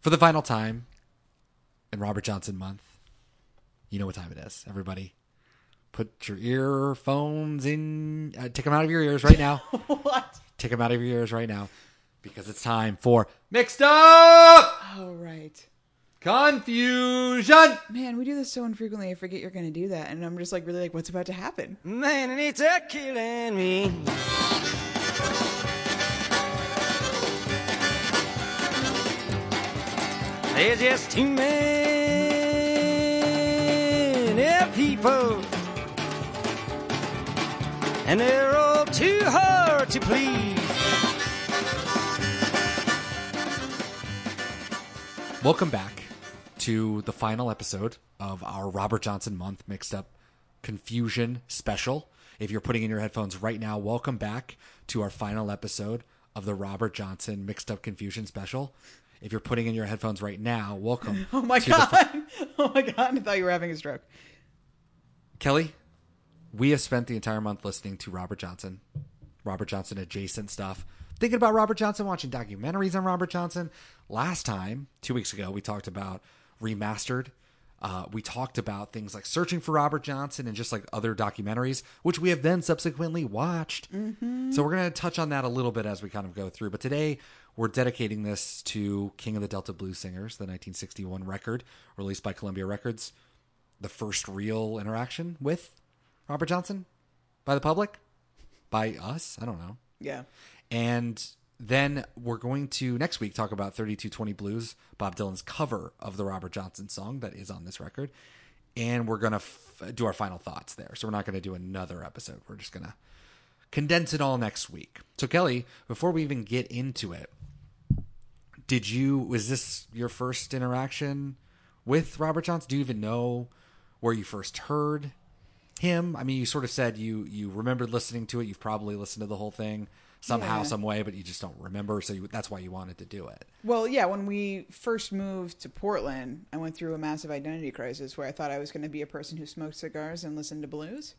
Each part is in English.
for the final time in Robert Johnson month. You know what time it is, everybody. Put your earphones in. Uh, take them out of your ears right now. what? Take them out of your ears right now, because it's time for mixed up Oh, right. confusion. Man, we do this so infrequently. I forget you're going to do that, and I'm just like really like, what's about to happen? Man, it's a killing me. There's just too many people, and they're all too hard to please. Welcome back to the final episode of our Robert Johnson month mixed up confusion special. If you're putting in your headphones right now, welcome back to our final episode of the Robert Johnson mixed up confusion special. If you're putting in your headphones right now, welcome. Oh my god! oh my god! I thought you were having a stroke. Kelly, we have spent the entire month listening to Robert Johnson, Robert Johnson adjacent stuff, thinking about Robert Johnson, watching documentaries on Robert Johnson. Last time, two weeks ago, we talked about remastered. Uh, we talked about things like searching for Robert Johnson and just like other documentaries, which we have then subsequently watched. So we're going to touch on that a little bit as we kind of go through. But today, we're dedicating this to King of the Delta Blues Singers, the 1961 record released by Columbia Records the first real interaction with Robert Johnson by the public, by us. I don't know. Yeah. And then we're going to next week talk about 3220 Blues, Bob Dylan's cover of the Robert Johnson song that is on this record. And we're going to f- do our final thoughts there. So we're not going to do another episode. We're just going to condense it all next week. So, Kelly, before we even get into it, did you, was this your first interaction with Robert Johnson? Do you even know where you first heard him? I mean, you sort of said you, you remembered listening to it. You've probably listened to the whole thing somehow, Yeah. some way, but you just don't remember. So you, that's why you wanted to do it. Well, yeah. When we first moved to Portland, I went through a massive identity crisis where I thought I was going to be a person who smoked cigars and listened to blues.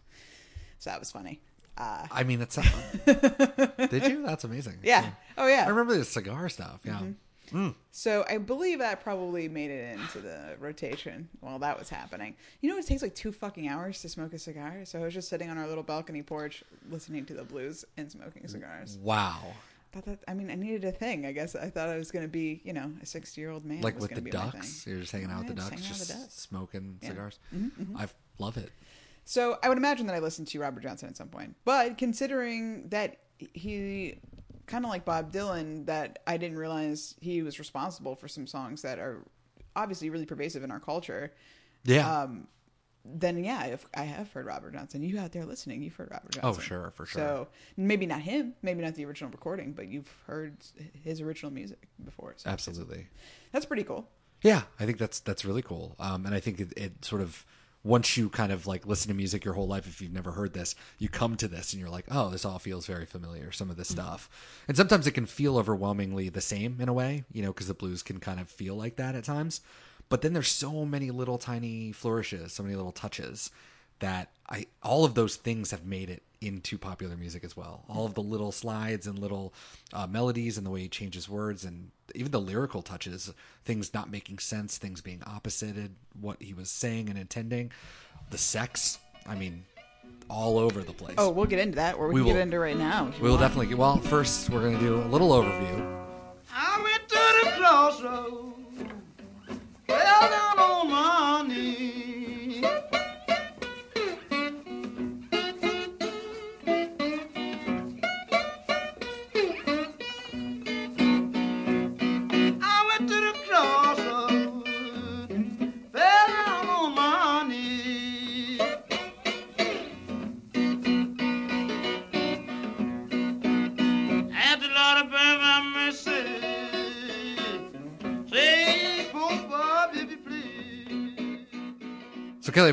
So that was funny. Uh, I mean, that's, did you? That's amazing. yeah. Oh yeah. I remember the cigar stuff. Yeah. So I believe that probably made it into the rotation while that was happening. You know, it takes like two fucking hours to smoke a cigar. So I was just sitting on our little balcony porch listening to the blues and smoking cigars. Wow. Thought that, I mean, I needed a thing. I guess I thought I was going to be, you know, a sixty-year-old man. Like with the ducks, you're just hanging out with the ducks, hanging out with just the ducks. smoking Yeah. cigars. Mm-hmm, I love it. So I would imagine that I listened to Robert Johnson at some point. But considering that he kind of like Bob Dylan, that I didn't realize he was responsible for some songs that are obviously really pervasive in our culture. Yeah. Um, then yeah, if I have heard Robert Johnson. You out there listening, you've heard Robert Johnson. Oh, sure, for sure. So maybe not him, maybe not the original recording, but you've heard his original music before. So Absolutely. that's pretty cool. Yeah, I think that's that's really cool. Um, and I think it, it sort of once you kind of like listen to music your whole life, if you've never heard this, you come to this and you're like, oh, this all feels very familiar. Some of this stuff, and sometimes it can feel overwhelmingly the same in a way, you know, because the blues can kind of feel like that at times. But then there's so many little tiny flourishes, so many little touches that I all of those things have made it into popular music as well. All of the little slides and little uh, melodies and the way he changes words and even the lyrical touches, things not making sense, things being opposited, what he was saying and intending, the sex. I mean, all over the place. Oh, we'll get into that, or we, We can get will. into right now. we will want. definitely get. Well, first we're going to do a little overview. I went to the crossroads,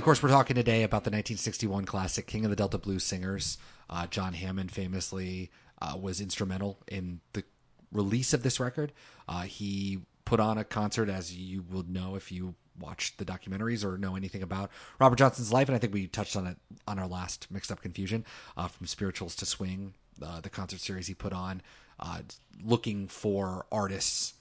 course, we're talking today about the 1961 classic King of the Delta Blues Singers. Uh, John Hammond famously uh, was instrumental in the release of this record. Uh, he put on a concert, as you will know if you watched the documentaries or know anything about Robert Johnson's life. And I think we touched on it on our last Mixed Up Confusion uh, from Spirituals to Swing, uh, the concert series he put on, uh, looking for artists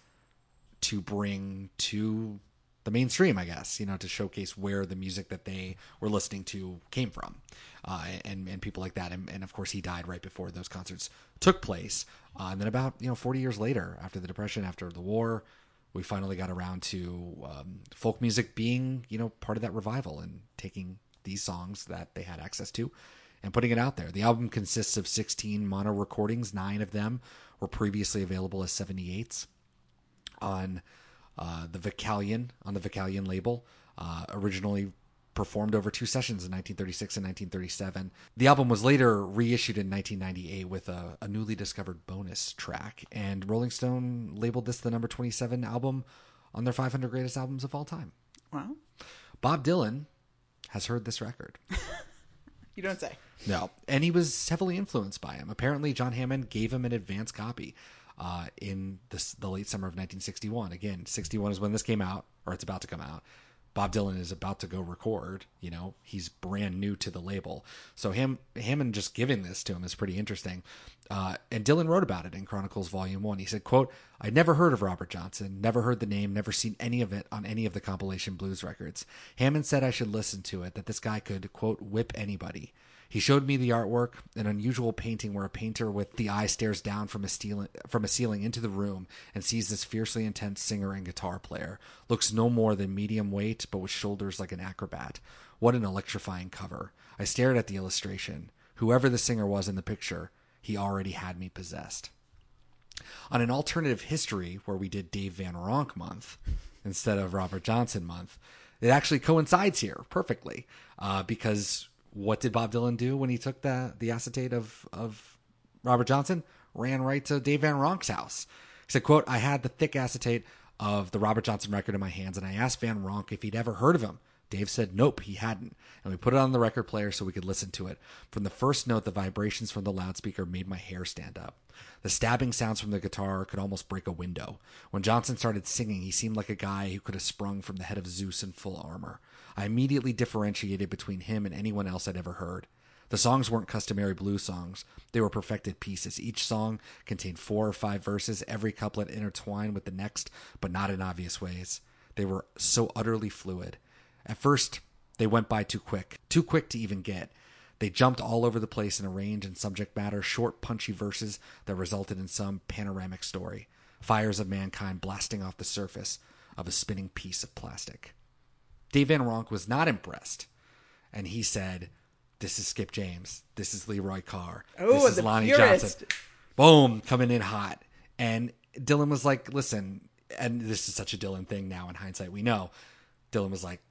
to bring to the mainstream, I guess, you know, to showcase where the music that they were listening to came from, uh, and and people like that. And, and of course, he died right before those concerts took place. Uh, and then about you know 40 years later, after the depression, after the war, we finally got around to um, folk music being you know part of that revival and taking these songs that they had access to and putting it out there. The album consists of 16 mono recordings. Nine of them were previously available as 78s on uh, the Vocalion on the Vocalion label. Uh, originally performed over two sessions in 1936 and 1937. The album was later reissued in 1998 with a, a newly discovered bonus track, and Rolling Stone labeled this the number 27 album on their 500 greatest albums of all time. Wow. Bob Dylan has heard this record. You don't say. No, and he was heavily influenced by him. Apparently, John Hammond gave him an advance copy uh, in the, the late summer of 1961. Again, 61 is when this came out, or it's about to come out. Bob Dylan is about to go record. You know, he's brand new to the label, so him Hammond just giving this to him is pretty interesting. Uh, and Dylan wrote about it in Chronicles Volume One. He said, "quote I'd never heard of Robert Johnson, never heard the name, never seen any of it on any of the compilation blues records. Hammond said I should listen to it, that this guy could quote whip anybody." He showed me the artwork, an unusual painting where a painter with the eye stares down from a, steel, from a ceiling into the room and sees this fiercely intense singer and guitar player. Looks no more than medium weight, but with shoulders like an acrobat. What an electrifying cover. I stared at the illustration. Whoever the singer was in the picture, he already had me possessed. On an alternative history where we did Dave Van Ronk month instead of Robert Johnson month, it actually coincides here perfectly uh, because what did Bob Dylan do when he took the the acetate of of Robert Johnson? Ran right to Dave Van Ronk's house. He said, "quote I had the thick acetate of the Robert Johnson record in my hands, and I asked Van Ronk if he'd ever heard of him. Dave said nope, he hadn't, and we put it on the record player so we could listen to it. From the first note, the vibrations from the loudspeaker made my hair stand up. The stabbing sounds from the guitar could almost break a window. When Johnson started singing, he seemed like a guy who could have sprung from the head of Zeus in full armor. I immediately differentiated between him and anyone else I'd ever heard. The songs weren't customary blues songs. They were perfected pieces. Each song contained four or five verses, every couplet intertwined with the next, but not in obvious ways. They were so utterly fluid. At first, they went by too quick, too quick to even get. They jumped all over the place in a range and subject matter, short, punchy verses that resulted in some panoramic story. Fires of mankind blasting off the surface of a spinning piece of plastic. Dave Van Ronk was not impressed, and he said, "This is Skip James. This is Leroy Carr. Oh, this is Lonnie purist. Johnson." Boom, coming in hot. And Dylan was like, "Listen," and this is such a Dylan thing now in hindsight. We know Dylan was like,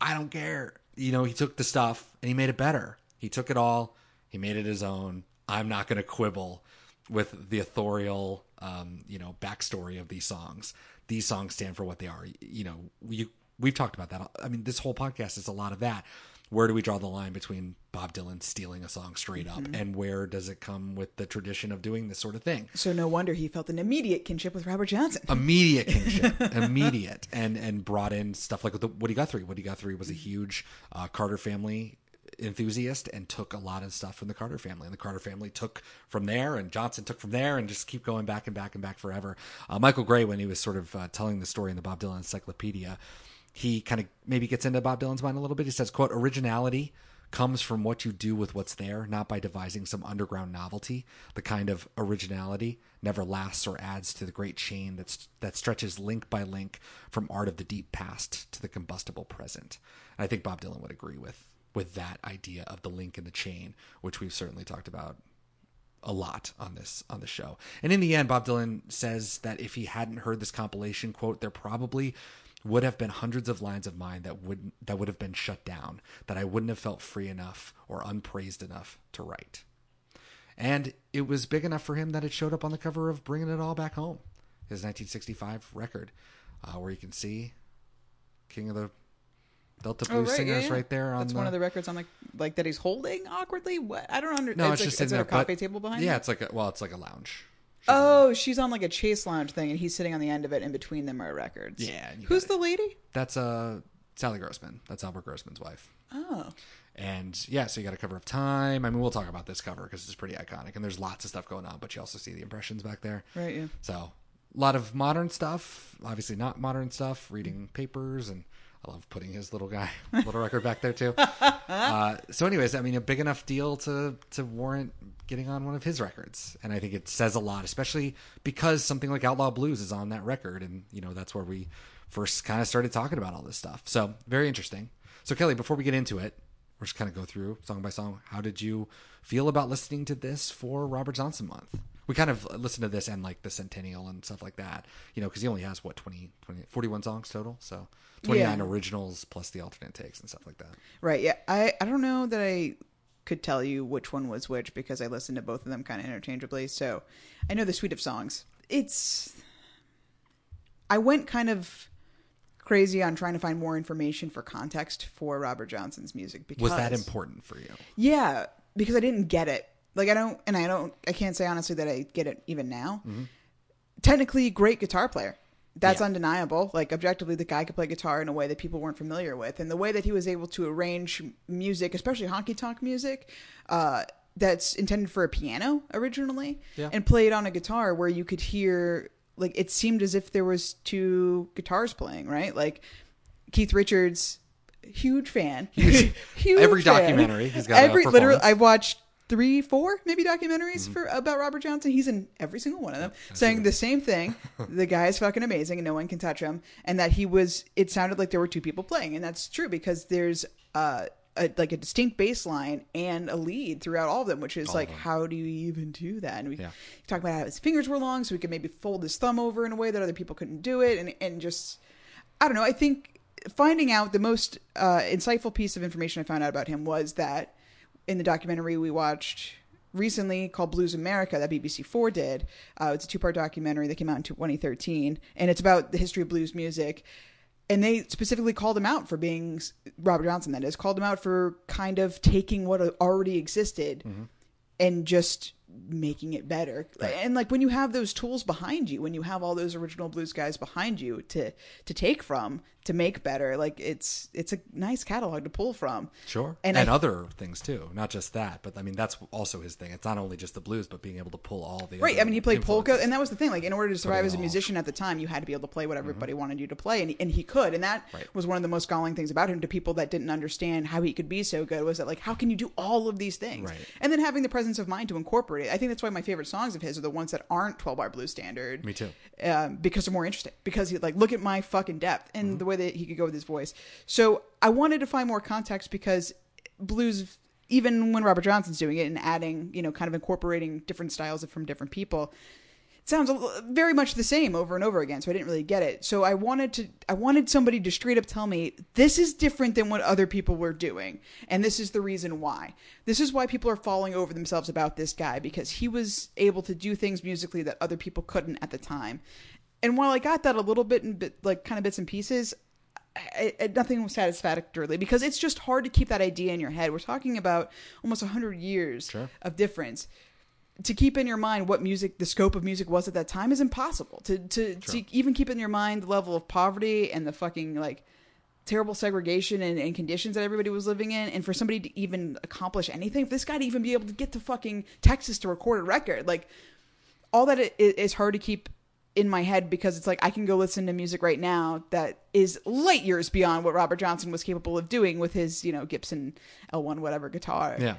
"I don't care." You know, he took the stuff and he made it better. He took it all. He made it his own. I'm not going to quibble with the authorial, um, you know, backstory of these songs. These songs stand for what they are. You know, you we've talked about that. I mean, this whole podcast is a lot of that. Where do we draw the line between Bob Dylan stealing a song straight up, and where does it come with the tradition of doing this sort of thing? So no wonder he felt an immediate kinship with Robert Johnson. immediate kinship, immediate, and and brought in stuff like the Woody Guthrie. Woody Guthrie was a huge uh, Carter family enthusiast and took a lot of stuff from the Carter family, and the Carter family took from there, and Johnson took from there, and just keep going back and back and back forever. Uh, Michael Gray, when he was sort of uh, telling the story in the Bob Dylan Encyclopedia, he kind of maybe gets into Bob Dylan's mind a little bit. He says, "quote Originality." comes from what you do with what's there, not by devising some underground novelty. The kind of originality never lasts or adds to the great chain that's that stretches link by link from art of the deep past to the combustible present. And I think Bob Dylan would agree with with that idea of the link in the chain, which we've certainly talked about a lot on this on the show. And in the end, Bob Dylan says that if he hadn't heard this compilation, quote, there probably would have been hundreds of lines of mine that would that would have been shut down, that I wouldn't have felt free enough or unpraised enough to write. And it was big enough for him that it showed up on the cover of Bringing It All Back Home, his 1965 record, uh, where you can see King of the Delta Blues Oh, right, Singers yeah, yeah. right there on That's the, one of the records on like like that he's holding awkwardly. What I don't understand. No, it's, it's, like, just is sitting there there. a coffee but- table behind. Yeah, it? it's like a well, it's like a lounge. Oh, she's on like a chase lounge thing, and he's sitting on the end of it, and between them are records. Yeah, Who's the lady? That's uh Sally Grossman. That's Albert Grossman's wife. Oh, And yeah, so you got a cover of Time. I mean, we'll talk about this cover because it's pretty iconic, and there's lots of stuff going on. But you also see the impressions back there. right. Yeah. So a lot of modern stuff. Obviously, not modern stuff. Reading papers, and I love putting his little guy little record back there too. Uh, so, anyways, I mean, a big enough deal to to warrant getting on one of his records, and I think it says a lot, especially because something like Outlaw Blues is on that record, and you know that's where we first kind of started talking about all this stuff. So, very interesting. So, Kelly, before we get into it, we're just kind of go through song by song. How did you feel about listening to this for Robert Johnson month? We kind of listened to this and like the Centennial and stuff like that, you know, because he only has what 20, 20, 41 songs total. So 29 Yeah. originals plus the alternate takes and stuff like that. Right. Yeah. I, I don't know that I could tell you which one was which because I listened to both of them kind of interchangeably. So I know the suite of songs. It's. I went kind of crazy on trying to find more information for context for Robert Johnson's music because Was that important for you? Yeah, because I didn't get it. Like I don't, and I don't, I can't say honestly that I get it even now. Technically, great guitar player. That's Yeah. undeniable. Like objectively, the guy could play guitar in a way that people weren't familiar with, and the way that he was able to arrange music, especially honky tonk music, uh, that's intended for a piano originally, Yeah. and play it on a guitar where you could hear like it seemed as if there was two guitars playing, right? Like Keith Richards, huge fan, huge, huge Every fan. documentary, he's got a every literally. I watched three, four, maybe documentaries Mm-hmm. for about Robert Johnson. He's in every single one of them, saying the same thing. the guy is fucking amazing, and no one can touch him. And that he was. It sounded like there were two people playing, and that's true because there's uh. A, like a distinct bass line and a lead throughout all of them, which is like, how do you even do that? And we Yeah. talk about how his fingers were long, so he could maybe fold his thumb over in a way that other people couldn't do it, and and just I don't know. I think finding out the most uh, insightful piece of information I found out about him was that in the documentary we watched recently called Blues America that BBC Four did. Uh, it's a two part documentary that came out in 2013, and it's about the history of blues music. And they specifically called him out for being Robert Johnson. That is called him out for kind of taking what already existed and just making it better. And like when you have those tools behind you, when you have all those original blues guys behind you to to take from to make better, like it's it's a nice catalog to pull from. Sure. And And, I- other things too, not just that, but I mean that's also his thing. It's not only just the blues, but being able to pull all the Right. I mean, he played polka, and that was the thing. Like, in order to survive as a Mm-hmm. musician at the time, you had to be able to play what everybody wanted you to play, and, and he could. And that Right. was one of the most galling things about him to people that didn't understand how he could be so good. Was that like, how can you do all of these things? Right. And then having the presence of mind to incorporate it. I think that's why my favorite songs of his are the ones that aren't twelve bar blues standard. Me too. Um, because they're more interesting. Because he like look at my fucking depth and Mm-hmm. the way that he could go with his voice. So I wanted to find more context because blues, even when Robert Johnson's doing it and adding, you know, kind of incorporating different styles from different people, sounds very much the same over and over again. So I didn't really get it. So I wanted to, I wanted somebody to straight up tell me this is different than what other people were doing, and this is the reason why. This is why people are falling over themselves about this guy because he was able to do things musically that other people couldn't at the time. And while I got that a little bit in bit, like kind of bits and pieces, I, I, nothing was satisfactorily because it's just hard to keep that idea in your head. We're talking about almost 100 years Sure. of difference. To keep in your mind what music, the scope of music was at that time is impossible. To, to, to even keep in your mind the level of poverty and the fucking like terrible segregation and, and conditions that everybody was living in, and for somebody to even accomplish anything, for this guy to even be able to get to fucking Texas to record a record, like all that it is hard to keep in my head because it's like I can go listen to music right now that is light years beyond what Robert Johnson was capable of doing with his, you know, Gibson L1 whatever guitar. Yeah.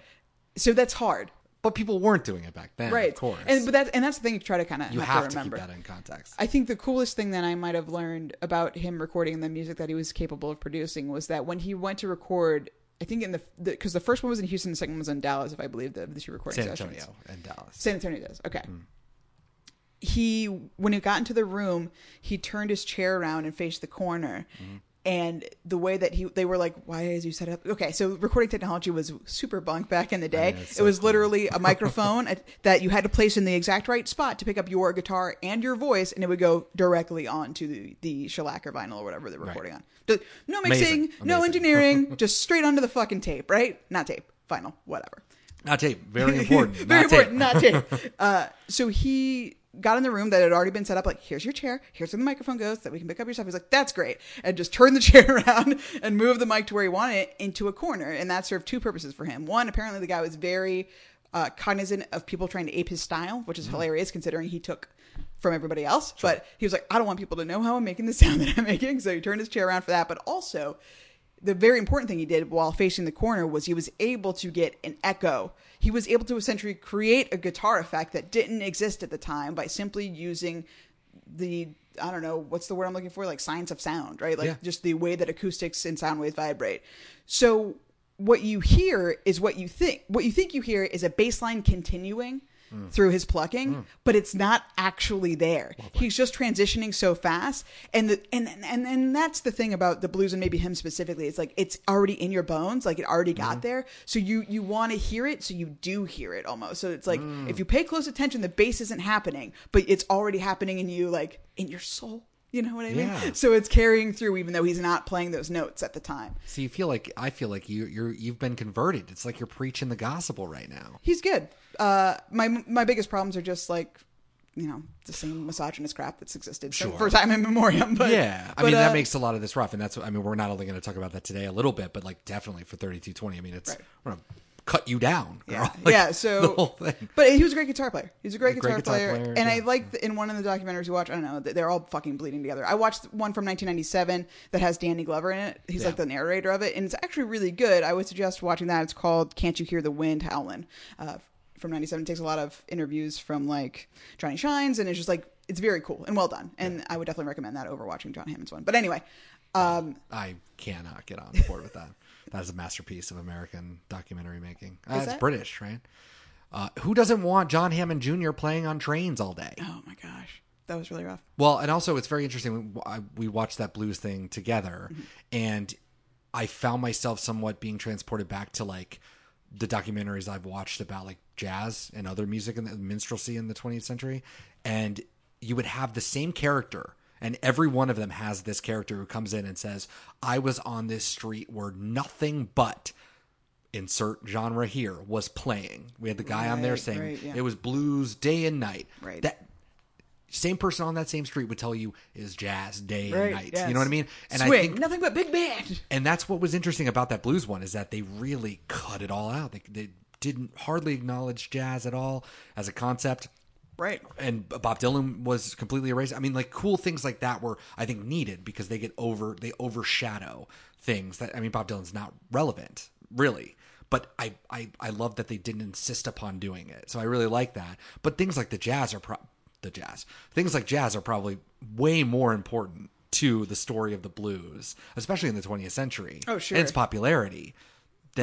So that's hard. But people weren't doing it back then, right. of course. And but that and that's the thing you try to kind of you have, have to to keep remember. that in context. I think the coolest thing that I might have learned about him recording the music that he was capable of producing was that when he went to record, I think in the because the, first one was in Houston, the second one was in Dallas, if I believe the the two recording San sessions. Antonio and Dallas. San Antonio does. Okay. Hmm. He when he got into the room, he turned his chair around and faced the corner. Mm-hmm. And the way that he, they were like, why is you set up? Okay, so recording technology was super bunk back in the day. it's it so was cool. literally a microphone that you had to place in the exact right spot to pick up your guitar and your voice, and it would go directly onto the, the shellac or vinyl or whatever they're recording on. No mixing, Amazing. no Amazing. engineering, just straight onto the fucking tape, right? Not tape, vinyl, whatever. Not tape. Very important. Very not tape. important, not tape. Uh, so he got in the room that had already been set up. Like, here's your chair. Here's where the microphone goes, so that we can pick up your stuff. He's like, that's great, and just turned the chair around and moved the mic to where he wanted it into a corner. And that served two purposes for him. One, apparently, the guy was very uh, cognizant of people trying to ape his style, which is Mm-hmm. hilarious considering he took from everybody else. But he was like, I don't want people to know how I'm making the sound that I'm making. So he turned his chair around for that. But also, the very important thing he did while facing the corner was he was able to get an echo. He was able to essentially create a guitar effect that didn't exist at the time by simply using the I don't know what's the word I'm looking for like science of sound, right? Like Yeah. just the way that acoustics and sound waves vibrate. So what you hear is what you think. What you think you hear is a bass line continuing through his plucking, mm. but it's not actually there. He's just transitioning so fast, and the and and and that's the thing about the blues and maybe him specifically. It's like it's already in your bones, like it already got mm-hmm. there. So you you want to hear it, so you do hear it almost. So it's like if mm. you pay close attention, the bass isn't happening, but it's already happening in you, like in your soul. You know what I mean? Yeah. So it's carrying through, even though he's not playing those notes at the time. So you feel like I feel like you you're you've been converted. It's like you're preaching the gospel right now. He's good. Uh, my my biggest problems are just like, you know, the same misogynist crap that's existed Sure. for time in memoriam. But yeah, I but, mean that uh, makes a lot of this rough, and that's what I mean. We're not only going to talk about that today a little bit, but like definitely for thirty two twenty. I mean, it's Right. we're to cut you down, girl. Yeah, Like, yeah. So, the whole thing. but he was a great guitar player. He's a great, Great guitar, guitar player, player, and I like in one of the documentaries you watch. I don't know, they're all fucking bleeding together. I watched one from 1997 that has Danny Glover in it. He's Yeah. like the narrator of it, and it's actually really good. I would suggest watching that. It's called "Can't You Hear the Wind Howling." Uh, from 97 it takes a lot of interviews from like Johnny Shines and it's just like it's very cool and well done and I would definitely recommend that over watching John Hammond's one but anyway um I cannot get on board with that. That is a masterpiece of American documentary making. Uh, it's that? British, right? Uh, who doesn't want John Hammond Jr. playing on trains all day? oh my gosh that was really rough Well, and also it's very interesting. We, I, we watched that blues thing together, and I found myself somewhat being transported back to like the documentaries I've watched about like jazz and other music and minstrelsy in the 20th century, and you would have the same character. And every one of them has this character who comes in and says, I was on this street where nothing but insert genre here was playing. We had the guy on there saying right, yeah. it was blues day and night. Right. That same person on that same street would tell you is jazz day and night. yes. You know what I mean? And swing I think nothing but big band and that's what was interesting about that blues one is that they really cut it all out. They, they didn't hardly acknowledge jazz at all as a concept. Right And Bob Dylan was completely erased. I mean, like cool things like that were, I think, needed because they get over, they overshadow things that. I mean, Bob Dylan's not relevant, really. But I, I, I love that they didn't insist upon doing it. So I really like that. But things like the jazz are pro- the jazz. Things like jazz are probably way more important to the story of the blues, especially in the 20th century. Oh, sure. And its popularity.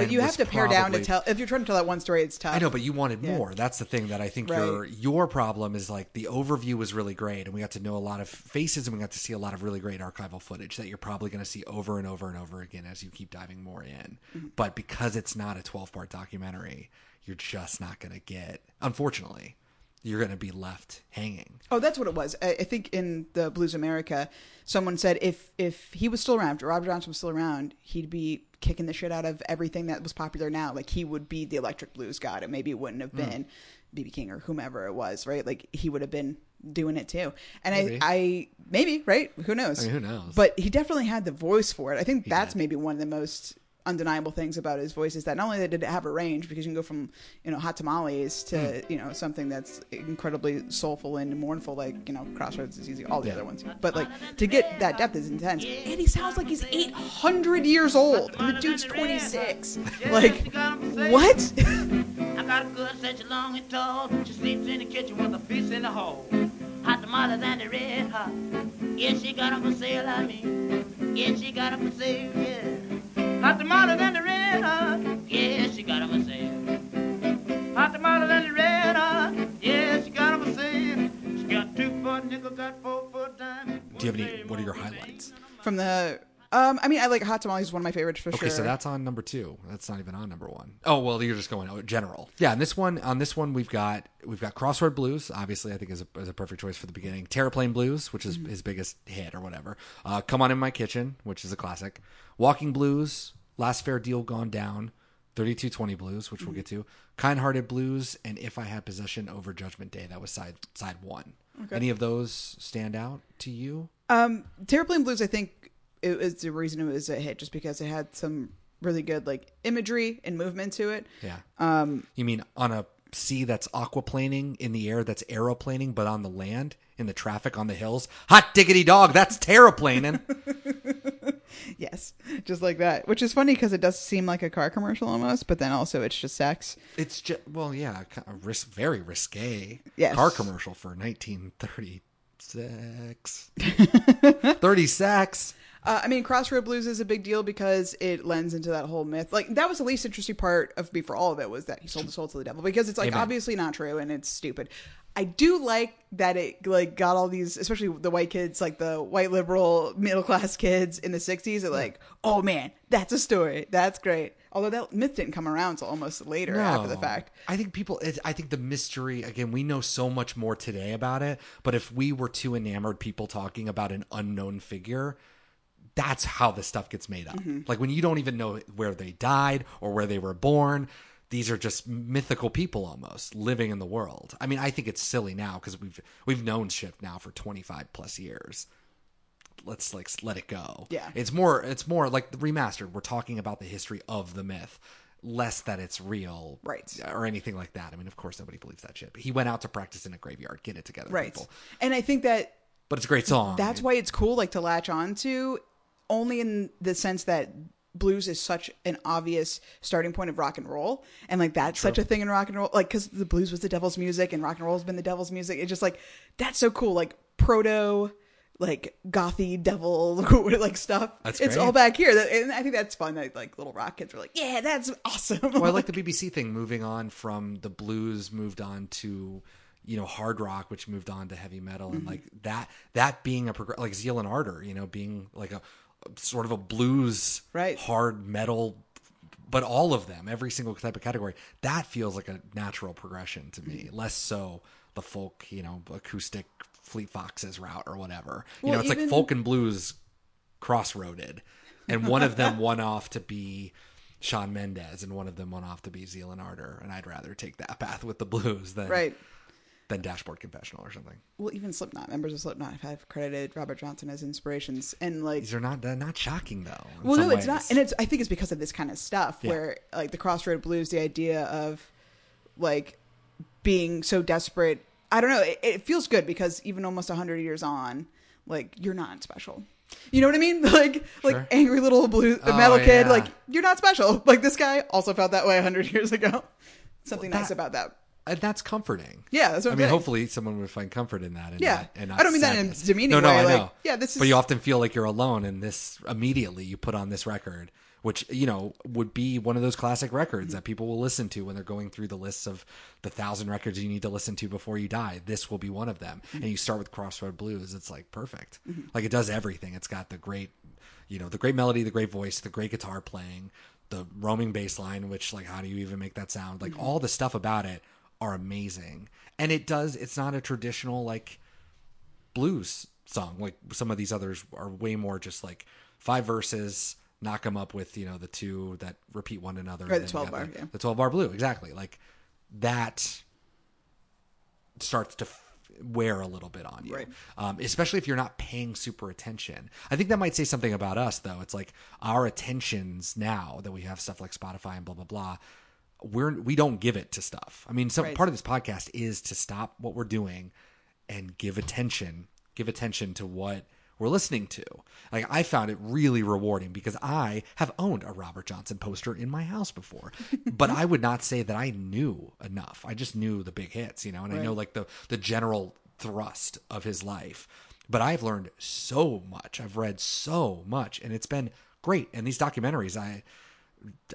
But you have to pare down to tell if you're trying to tell that one story it's tough I know, but you wanted Yeah. more. That's the thing that I think Right. your your problem is like the overview was really great, and we got to know a lot of faces, and we got to see a lot of really great archival footage that you're probably going to see over and over and over again as you keep diving more in. Mm-hmm. But because it's not a 12 part documentary, you're just not going to get. Unfortunately, you're going to be left hanging. Oh, that's what it was. I, I think in the Blues America, someone said if if he was still around, if Robert Johnson was still around, he'd be kicking the shit out of everything that was popular now. Like he would be the electric blues god, and maybe it wouldn't have Hmm. been BB King or whomever it was, right? Like he would have been doing it too. And Maybe. I, I maybe right, who knows? I mean, who knows? But he definitely had the voice for it. I think that's did. maybe one of the most undeniable things about his voice is that not only did it have a range because you can go from you know hot tamales to Hmm. you know something that's incredibly soulful and mournful like you know crossroads is easy all the Yeah. other ones but like to get that depth is intense and he sounds like he's 800 years old and the dude's 26 like what I got a good such a long and tall. She sleeps in the kitchen with a piece in the hall. Hot tamales and the red hot. Yeah, she got 'em for sale, I mean. Yeah, she got 'em for sale, yeah. Hot tamales and the red hot. Yeah, she got 'em for sale. Hot tamales and the red hot. Yeah, she got 'em for sale. She got two foot nickel, got four foot dime. Do you have any? What are your highlights? from the um i mean i like hot tamales is one of my favorites for Okay, sure so that's on number two. That's not even on number one. Oh well, you're just going oh, general. Yeah, and this one on this one we've got we've got Crossroad Blues. Obviously, I think is a, is a perfect choice for the beginning. Terraplane Blues, which is his biggest hit or whatever. Uh, Come on in my kitchen, which is a classic. Walking Blues, Last Fair Deal Gone Down, Thirty Two Twenty Blues, which we'll get to. Kind Hearted Blues, and If I Had Possession over Judgment Day. That was side side one. Any of those stand out to you? Um, Terraplane Blues, I think it was the reason it was a hit, just because it had some really good like imagery and movement to it. Yeah. Um, you mean on a sea that's aquaplaning in the air that's aeroplaning, but on the land in the traffic on the hills. Hot diggity dog, that's terraplaning. Yes, just like that. Which is funny because it does seem like a car commercial almost, but then also it's just sex. it's just well, yeah, kind of ris- very risque. Yes. car commercial for 1936. 36. Uh, I mean, Crossroad Blues is a big deal because it lends into that whole myth. Like that was the least interesting part of me for all of it was that he sold his soul to the devil because it's like Amen. obviously not true and it's stupid. I do like that it like got all these, especially the white kids, like the white liberal middle class kids in the '60s. Are like, oh man, that's a story. That's great. Although that myth didn't come around until almost later after the fact. I think people. It, I think the mystery again. We know so much more today about it, but if we were too enamored people talking about an unknown figure, that's how the stuff gets made up. Mm-hmm. Like when you don't even know where they died or where they were born. These are just mythical people almost living in the world. I mean, I think it's silly now because we've we've known Shift now for twenty five plus years. Let's like let it go. Yeah. it's more it's more like the remastered. We're talking about the history of the myth, less that it's real, Right. or anything like that. I mean, of course, nobody believes that shit. But he went out to practice in a graveyard. Get it together, Right. people. And I think that But it's a great song. that's why it's cool like to latch on to only in the sense that blues is such an obvious starting point of rock and roll. And like that's such a thing in rock and roll. Like because the blues was the devil's music and rock and roll has been the devil's music. It's just like that's so cool. Like proto like gothy devil like stuff. That's it's great. all back here. And i think that's fun that like little rock kids were like yeah that's awesome. Well, I like the BBC thing moving on from the blues, moved on to you know hard rock, which moved on to heavy metal, Mm-hmm. and like that that being a progr- like Zeal and Ardor, you know, being like a sort of a blues Right. hard metal. But all of them, every single type of category, that feels like a natural progression to me. Mm-hmm. Less so the folk, you know, acoustic Fleet Foxes route or whatever. You know, it's like folk and blues crossroaded, and one of them went off to be Shawn Mendes, and one of them went off to be Zeal and Ardor, and I'd rather take that path with the blues than right than Dashboard Confessional or something. well even slipknot members of slipknot have credited robert johnson as inspirations and like These are not they're not shocking though. well no some it's not and it's i think it's because of this kind of stuff Yeah. where like the crossroad blues the idea of like being so desperate i don't know it, it feels good because even almost 100 years on like you're not special you know what i mean like like angry little blue Oh, metal kid yeah. like you're not special like this guy also felt that way 100 years ago something Well, nice about that and that's comforting. Yeah, that's what I I'm mean, saying. hopefully someone would find comfort in that. And Yeah. not, and not I don't mean that in a sadness. demeaning no, no, way, I like, know. yeah, this is. But you often feel like you're alone, and this immediately you put on this record, which you know would be one of those classic records Mm-hmm. that people will listen to when they're going through the lists of the thousand records you need to listen to before you die. This will be one of them, Mm-hmm. and you start with Crossroad Blues. It's like perfect. Like it does everything. It's got the great, you know, the great melody, the great voice, the great guitar playing, the roaming bass line. Which like, how do you even make that sound? Like all the stuff about it are amazing, and it does. It's not a traditional like blues song like some of these others are way more just like five verses knock them up with you know the two that repeat one another Right, the 12 bar, the, yeah. the 12 bar blue exactly like that starts to wear a little bit on you Right. um, especially if you're not paying super attention i think that might say something about us though it's like our attentions now that we have stuff like spotify and blah blah blah we're we don't give it to stuff. I mean some Right. part of this podcast is to stop what we're doing and give attention give attention to what we're listening to. Like i found it really rewarding because i have owned a robert johnson poster in my house before but i would not say that i knew enough. I just knew the big hits you know and i know like the the general thrust of his life. But i've learned so much. I've read so much and it's been great. And these documentaries i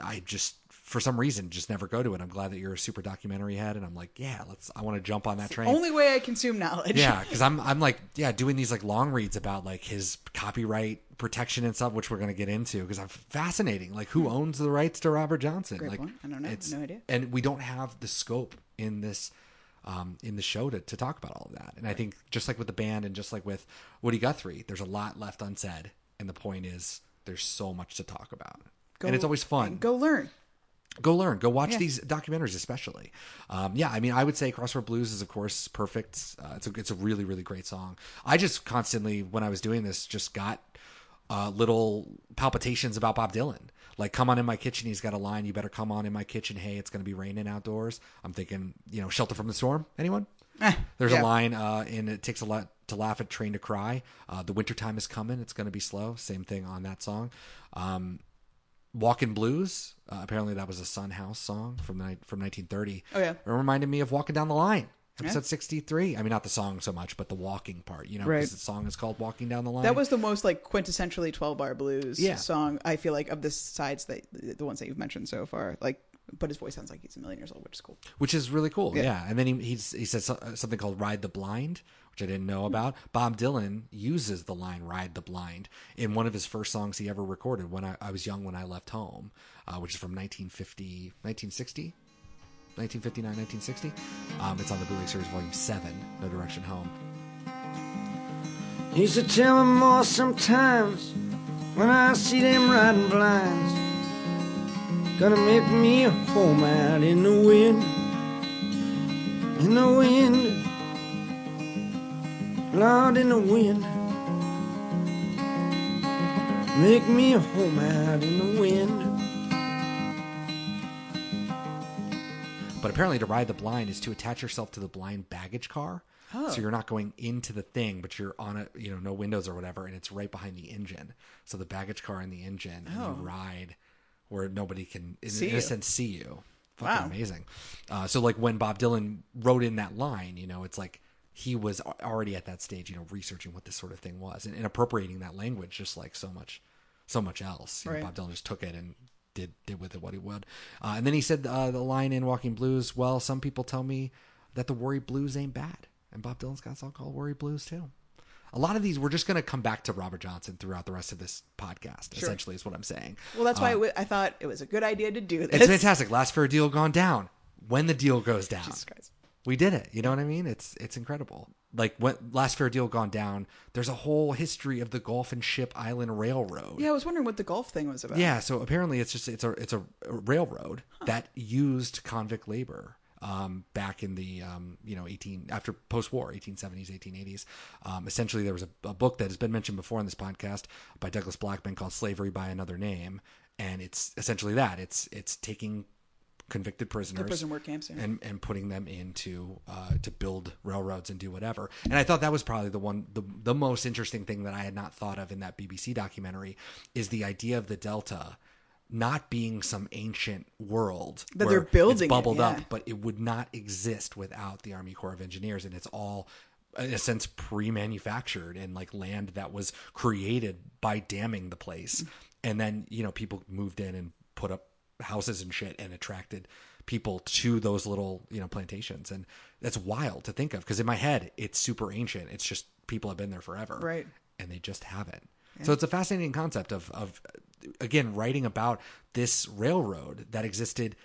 I just for some reason just never go to it. I'm glad that you're a super documentary head, and I'm like, yeah, let's. I want to jump on that train. only way i consume knowledge yeah, because I'm I'm like yeah doing these like long reads about like his copyright protection and stuff, which we're gonna get into because I'm fascinating. Like who owns the rights to Robert Johnson? Hmm. Great like point. I don't know. No idea. And we don't have the scope in this. Um, in the show to, to talk about all of that. And I think just like with the band and just like with Woody Guthrie, there's a lot left unsaid. And the point is there's so much to talk about. and it's always fun go learn go learn go watch Yeah. these documentaries especially um, yeah i mean i would say crossroad blues is of course perfect uh, it's a it's a really really great song i just constantly when i was doing this just got uh, little palpitations about Bob Dylan. Like, come on in my kitchen. He's got a line. You better come on in my kitchen. Hey, it's going to be raining outdoors. I'm thinking, you know, shelter from the storm. Anyone? There's yeah. a line uh, in It Takes a Lot to Laugh at Train to Cry. Uh, the wintertime is coming. It's going to be slow. Same thing on that song. Um, Walking Blues. Uh, apparently, that was a Sun House song from the, from 1930. Oh, yeah. It reminded me of Walking Down the Line. Episode 63. I mean, not the song so much, but the walking part, you know, Right. because the song is called Walking Down the Line. That was the most like quintessentially 12 bar blues Yeah. song I feel like of the sides that the ones that you've mentioned so far. Like, but his voice sounds like he's a million years old, which is cool. which is really cool. Yeah, Yeah. and then he he's, he says something called "Ride the Blind," which I didn't know about. Bob Dylan uses the line "Ride the Blind" in one of his first songs he ever recorded when I, I was young when I left home, uh, which is from 1950, 1960. 1959, 1960. Um, it's on the Bootleg Series Volume 7, No Direction Home. Used to tell me more sometimes when I see them riding blinds. Gonna make me a home out in the wind, in the wind, Lord, in the wind. Make me a home out in the wind. But apparently, to ride the blind is to attach yourself to the blind baggage car. Oh. So you're not going into the thing, but you're on it, you know, no windows or whatever, and it's right behind the engine. So the baggage car and the engine, and Oh. you ride where nobody can, in, See in a you. sense, see you. Fucking Wow. amazing. Uh, so like when Bob Dylan wrote in that line, you know, it's like he was already at that stage, you know, researching what this sort of thing was and, and appropriating that language, just like so much, so much else. You know, Bob Dylan just took it and did did with it what he would. Uh, and then he said uh, the line in Walking Blues. Well, some people tell me that the Worry Blues ain't bad, and Bob Dylan's got a song called Worry Blues too. A lot of these, we're just going to come back to Robert Johnson throughout the rest of this podcast. Essentially, is what I'm saying. Well, that's why um, it wa- I thought it was a good idea to do this. It's fantastic. Last fair deal gone down. When the deal goes down, Jesus Christ. we did it. You know what I mean? It's it's incredible. Like when last fair deal gone down, there's a whole history of the Gulf and Ship Island Railroad. Yeah, I was wondering what the golf thing was about. Yeah, so apparently it's just it's a it's a railroad that used convict labor um, back in the um, you know 18 after post war 1870s 1880s. Um, essentially, there was a, a book that has been mentioned before in this podcast by Douglas Blackmon called "Slavery by Another Name," and it's essentially that it's it's taking convicted prisoners prison work camps, yeah. and and putting them into uh, to build railroads and do whatever. And I thought that was probably the one the the most interesting thing that I had not thought of in that BBC documentary is the idea of the Delta not being some ancient world That they're building it's it, bubbled yeah. up, but it would not exist without the Army Corps of Engineers, and it's all in a sense pre-manufactured and like land that was created by damming the place. And then you know people moved in and put up houses and shit and attracted people to those little you know plantations. And that's wild to think of because in my head it's super ancient. It's just people have been there forever. Right. and they just haven't. So it's a fascinating concept of of again writing about this railroad that existed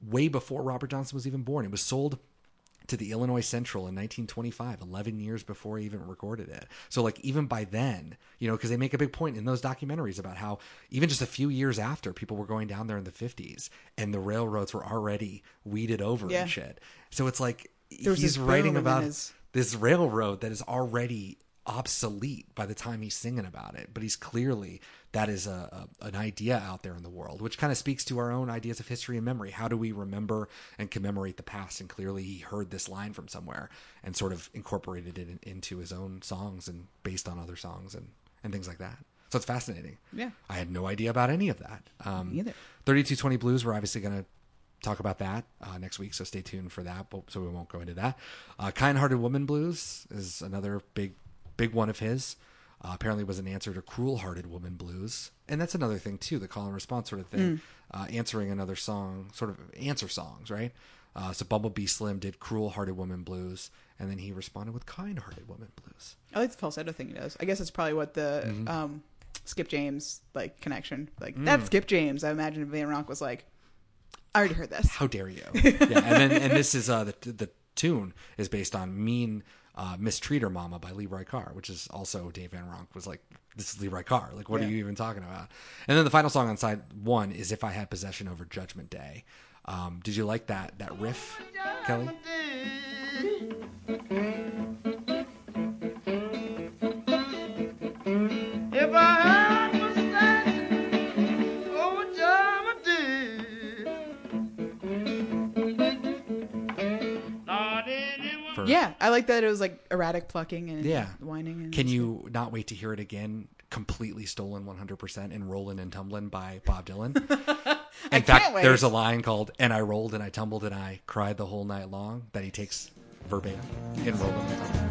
way before Robert Johnson was even born. It was sold to the Illinois Central in 1925, 11 years before he even recorded it. So, like, even by then, you know, because they make a big point in those documentaries about how even just a few years after, people were going down there in the 50s and the railroads were already weeded over Yeah. and shit. So it's like There was he's writing about his- this railroad that is already obsolete by the time he's singing about it but he's clearly that is a, a an idea out there in the world which kind of speaks to our own ideas of history and memory. How do we remember and commemorate the past? And clearly he heard this line from somewhere and sort of incorporated it in, into his own songs and based on other songs and and things like that. So it's fascinating. Yeah. i had no idea about any of that. Um Me either. 3220 blues we're obviously going to talk about that uh, next week so stay tuned for that but, so we won't go into that. Uh, kind-hearted woman blues is another big big one of his uh, apparently was an answer to cruel-hearted woman blues and that's another thing too the call and response sort of thing uh, answering another song sort of answer songs right uh, so bumblebee slim did cruel-hearted woman blues and then he responded with kind-hearted woman blues I like the falsetto thing he does. I guess it's probably what the Mm-hmm. um, Skip James like connection. Like Mm. that's Skip James. I imagine Van Ronk was like, I already heard this. How dare you? yeah, and then and this is uh, the the tune is based on "Mean uh, Mistreater Mama" by Leroy Carr, which is also Dave Van Ronk was like, "This is Leroy Carr. Like, what Yeah. are you even talking about?" And then the final song on side one is "If I Had Possession Over Judgment Day." Um, did you like that that riff, Kelly? I like that it was like erratic plucking and Yeah. whining. And Can you not wait to hear it again? Completely stolen 100% in Rollin' and Tumblin' by Bob Dylan. In fact, wait. there's a line called "And I rolled and I tumbled and I cried the whole night long" that he takes verbatim in Rollin' and Tumblin'.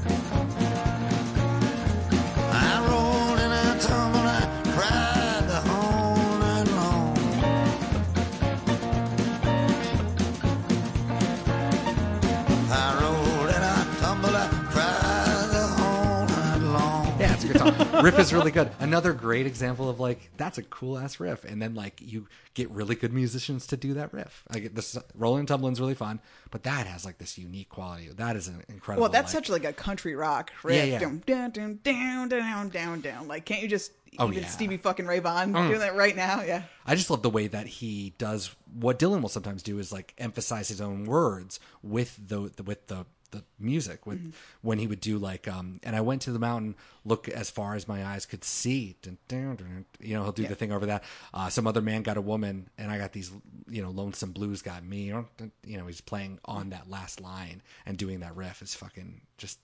Riff is really good. Another great example of like that's a cool ass riff, and then like you get really good musicians to do that riff. Like this, Rolling and Tumblin's really fun, but that has like this unique quality. That is an incredible. Well, that's like- such like a country rock riff. Yeah, yeah. Down, down, down, down, down, down, down. Like, can't you just Oh, even yeah. Mm. Stevie fucking Ray Vaughan doing that right now? Yeah. I just love the way that he does what Dylan will sometimes do is like emphasize his own words with the, the with the the music with when he would do like um and I went to the mountain look as far as my eyes could see Dun, dun, dun. you know he'll do the thing over that uh some other man got a woman and I got these you know lonesome blues got me you know he's playing on that last line and doing that riff is fucking just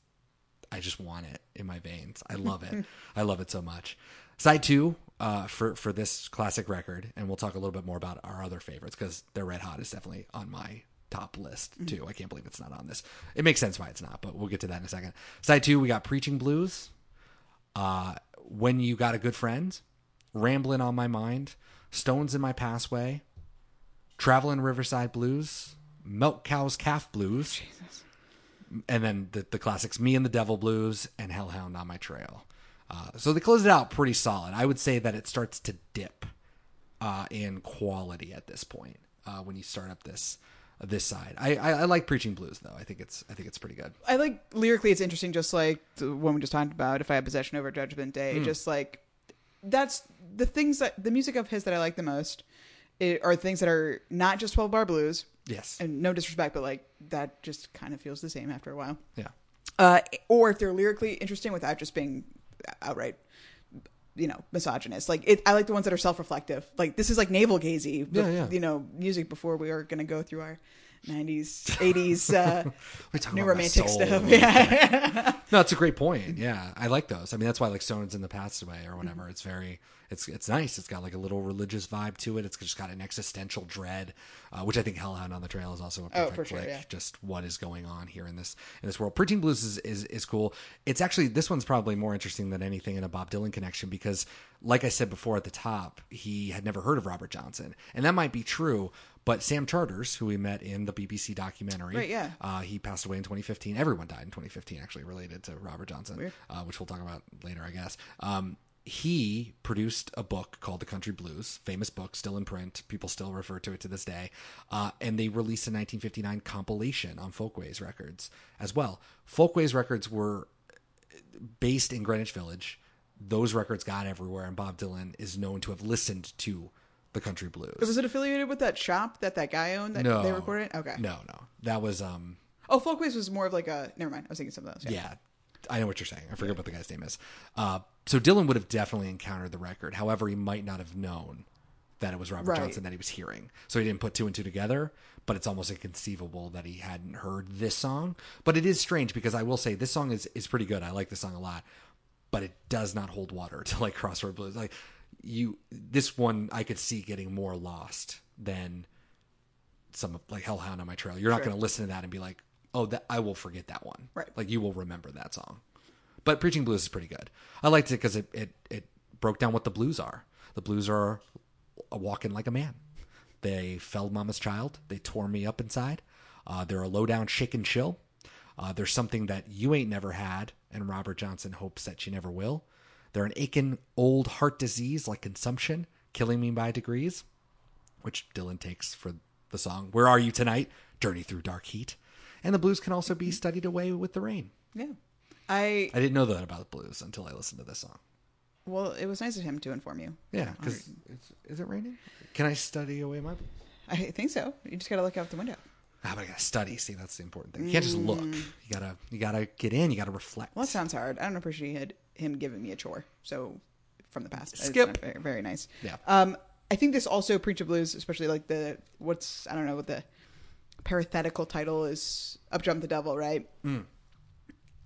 I just want it in my veins. I love it. I love it so much. Side two uh, for for this classic record, and we'll talk a little bit more about our other favorites because "They're Red Hot" is definitely on my top list too. I can't believe it's not on this. It makes sense why it's not, but we'll get to that in a second. Side two, we got "Preaching Blues," uh, "When You Got a Good Friend," "Rambling on My Mind," "Stones in My Passway," "Traveling Riverside Blues," "Milk Cow's Calf Blues." and then the, the classics me and the devil blues and hellhound on my trail uh, so they close it out pretty solid i would say that it starts to dip uh, in quality at this point uh, when you start up this this side I, I i like preaching blues though i think it's i think it's pretty good I like lyrically, it's interesting, just like the one we just talked about. If I had possession over Judgment Day, Hmm. just like that's the things that the music of his that I like the most it, are things that are not just twelve bar blues. yes And no disrespect, but like that just kind of feels the same after a while. yeah Uh, or if they're lyrically interesting without just being outright, you know, misogynist. Like it, I like the ones that are self-reflective. Like this is like navel gazy. Yeah, yeah. You know, music before we are going to go through our. 90s 80s uh new romantic stuff. yeah no it's a great point. Yeah i like those. I mean that's why like stones in the Passway or whatever. Mm-hmm. it's very it's it's nice. It's got like a little religious vibe to it. It's just got an existential dread uh, which i think hellhound on the trail is also a Oh, perfect for sure, like yeah. just what is going on here in this in this world. Preaching blues is, is is cool. It's actually this one's probably more interesting than anything in a bob dylan connection because like i said before at the top he had never heard of robert johnson. And that might be true but sam charters who we met in the bbc documentary Right, yeah. uh, he passed away in 2015. Everyone died in 2015, actually, related to Robert Johnson, uh, which we'll talk about later, I guess. Um, he produced a book called The Country Blues, famous book, still in print. People still refer to it to this day. Uh, and they released a 1959 compilation on Folkways Records as well. Folkways Records were based in Greenwich Village. Those records got everywhere, and Bob Dylan is known to have listened to the country blues. Was it affiliated with that shop that that guy owned that no, they recorded? Okay. No, no, that was um, Oh, Folkways was more of like a. Never mind. I was thinking something else. yeah. I know what you're saying. I forget what the guy's name is. Uh, so Dylan would have definitely encountered the record. However, he might not have known that it was Robert Right. Johnson that he was hearing. So he didn't put two and two together. But it's almost inconceivable that he hadn't heard this song. But it is strange because I will say this song is is pretty good. I like this song a lot, but it does not hold water to like Crossroad Blues. Like you, this one I could see getting more lost than some of- like Hellhound on my trail. You're not Sure. going to listen to that and be like, oh, that I will forget that one. Right. Like you will remember that song. But Preaching Blues is pretty good. I liked it because it, it it broke down what the blues are. The blues are a walking like a man. They felled mama's child. They tore me up inside. Uh, they're a low down shake and chill. Uh, there's something that you ain't never had, and Robert Johnson hopes that you never will. They're an aching old heart disease like consumption, killing me by degrees which Dylan takes for the song Where Are You Tonight? Journey Through Dark Heat. And the blues can also be studied away with the rain. Yeah. I I didn't know that about the blues until I listened to this song. well, it was nice of him to inform you. Yeah, because is it raining? Can I study away my blues? I think so. You just got to look out the window. Ah, but I gotta study. See, that's the important thing. You can't just look. You gotta, you gotta get in. You gotta reflect. Well, that sounds hard. I don't appreciate him giving me a chore. So from the past, Skip. very, very nice. Yeah. Um, I think this also preach of blues, especially like the what's I don't know what the parenthetical title is. Up jump the devil, right?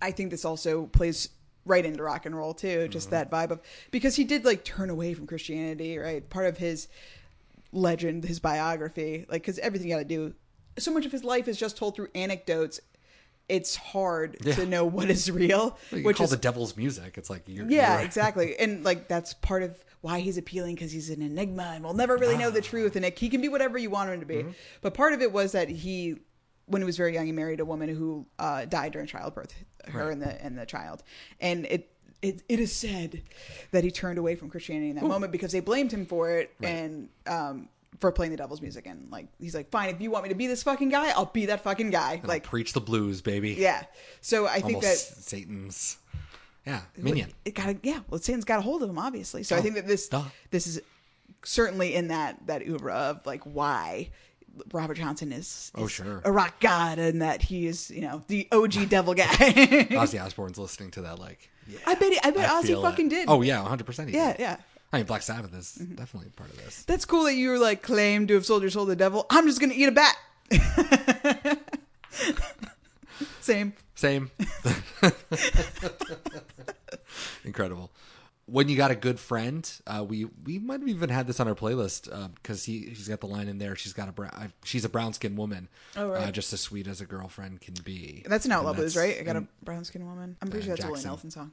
I think this also plays right into rock and roll too, just that vibe of because he did like turn away from Christianity, right? Part of his legend, his biography, like because everything you got to do, so much of his life is just told through anecdotes. It's hard Yeah. to know what is real, You which call is the devil's music. It's like you're, yeah, you're- exactly. And like that's part of why he's appealing because he's an enigma and we'll never really know the truth. And it, he can be whatever you want him to be. But part of it was that he, when he was very young, he married a woman who uh, died during childbirth, her Right. and the and the child. And it. It, it is said that he turned away from Christianity in that moment because they blamed him for it and um, for playing the devil's music and like he's like fine if you want me to be this fucking guy I'll be that fucking guy Like like preach the blues, baby. yeah so I think Almost that Satan's. Yeah, minion. it got a, yeah. Well, Satan's got a hold of him, obviously. So I Oh, think that this duh. this is certainly in that that oeuvre of like why Robert Johnson is, Oh, sure. a rock god and that he is you know the OG devil guy. Ozzy Osbourne's listening to that. Like, yeah, I bet he, I bet I Ozzy fucking it. did. Oh yeah, 100. percent yeah, Mm-hmm. yeah. I mean, Black Sabbath is definitely part of this. That's cool that you like claim to have sold your soul to the devil. I'm just gonna eat a bat. Same. Same. Incredible. When you got a good friend, uh, we we might have even had this on our playlist because he he's got the line in there. She's got a brown, she's a brown skinned woman, Oh, right. uh, just as sweet as a girlfriend can be. That's an Outlaw Blues, right? I got a brown skinned woman. I'm pretty Uh, sure that's a Willie Nelson song.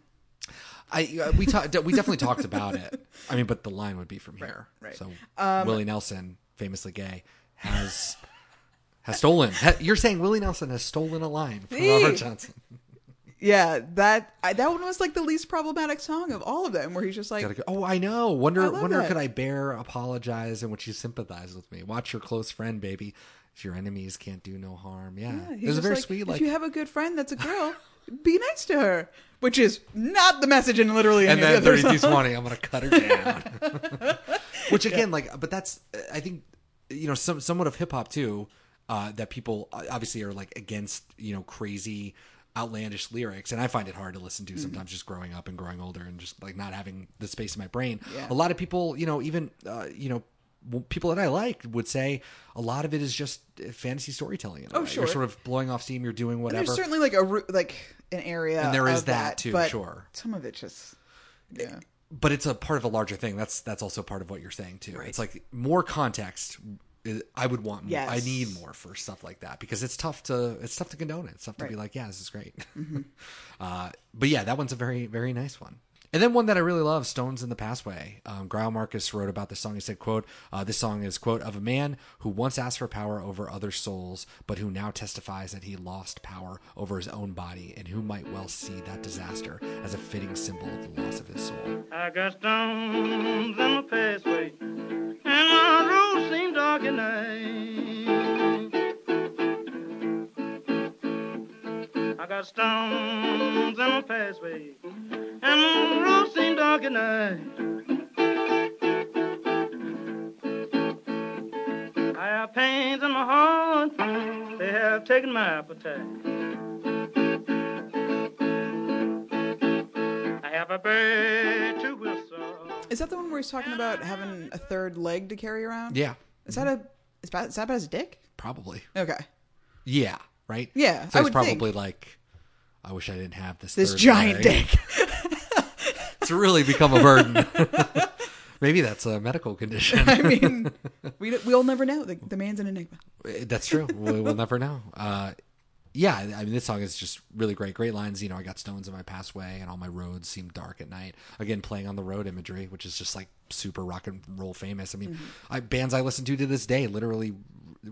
I uh, we talked we definitely talked about it. I mean, but the line would be from here. right. So Um, Willie Nelson, famously gay, has has stolen. ha- You're saying Willie Nelson has stolen a line from See? Robert Johnson? Yeah, that I, that one was like the least problematic song of all of them, where he's just like, go. Oh, I know. Wonder, I wonder, that. could I bear apologize and would you sympathize with me? Watch your close friend, baby. If your enemies can't do no harm, yeah. Yeah, it was a very like, sweet, like, if you have a good friend that's a girl, be nice to her. Which is not the message in literally and any then of the other songs. twenty. I'm gonna cut her down. Which again, like, but that's I think you know some somewhat of hip hop too. Uh, that people obviously are like against you know crazy outlandish lyrics and i find it hard to listen Mm-hmm. to sometimes just growing up and growing older and just like not having the space in my brain Yeah. a lot of people you know even uh, you know people that i like would say a lot of it is just uh, fantasy storytelling in Oh, way. sure. you're sort of blowing off steam you're doing And whatever there's certainly like a like an area, And there is of that, too, but sure. Some of it just, yeah, but it's a part of a larger thing. That's that's also part of what you're saying too. Right. It's like more context. I would want more. Yes. I need more for stuff like that because it's tough to it's tough to condone it. It's tough to be like, yeah, this is great. uh, but yeah, that one's a very very nice one. And then one that I really love, "Stones in the Passway." Um, Marcus wrote about this song. He said, "quote uh, This song is quote of a man who once asked for power over other souls, but who now testifies that he lost power over his own body, and who might well see that disaster as a fitting symbol of the loss of his soul." I got stones in pathway, and my road seemed dark at night. I stones in my pathway, and my road seemed dark at night. I have pains in my heart, they have taken my appetite. I have a bird to whistle. is that the one where he's talking about having a third leg to carry around? Yeah, Is that a is that, is that about his dick? probably. Okay, Yeah, right. Yeah, so I it's would probably think. like, I wish I didn't have this. this giant leg. dick. It's really become a burden. Maybe that's a medical condition. I mean, we we'll never know. The, the man's an enigma. That's true. We will never know. Uh, yeah, I mean, this song is just really great. Great lines. You know, I got stones in my pathway, and all my roads seem dark at night. Again, playing on the road imagery, which is just like super rock and roll famous. I mean, I, bands I listen to to this day literally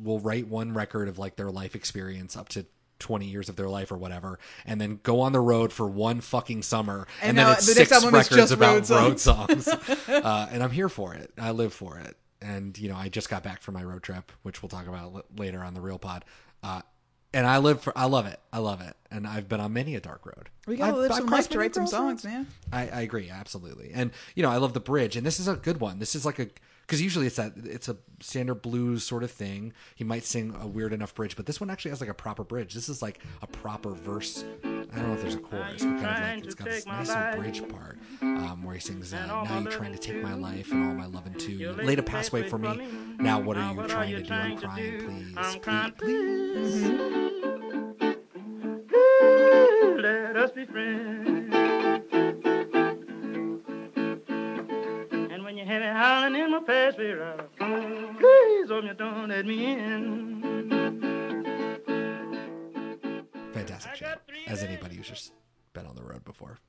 will write one record of like their life experience up to. 20 years of their life or whatever and then go on the road for one fucking summer and, And then it's the six records just about road road songs, uh, and i'm here for it. I live for it. And you know i just got back from my road trip which we'll talk about l- later on the real pod. Uh, and i live for i love it. I love it. And i've been on many a dark road. We gotta I've- live some life to write some songs, man. I, I agree. Absolutely. And you know i love the bridge. And this is a good one. This is like a because usually it's that it's a standard blues sort of thing. He might sing a weird enough bridge but this one actually has like a proper bridge. This is like a proper verse. I don't know if there's a chorus but kind of like it's got this nice little bridge part um, where he sings uh, now you're trying to take my life and all my loving too You. Laid a passway for me. now what are you trying to do? I'm crying. please please, please let me in. Fantastic show. As anybody who's just been on the road before.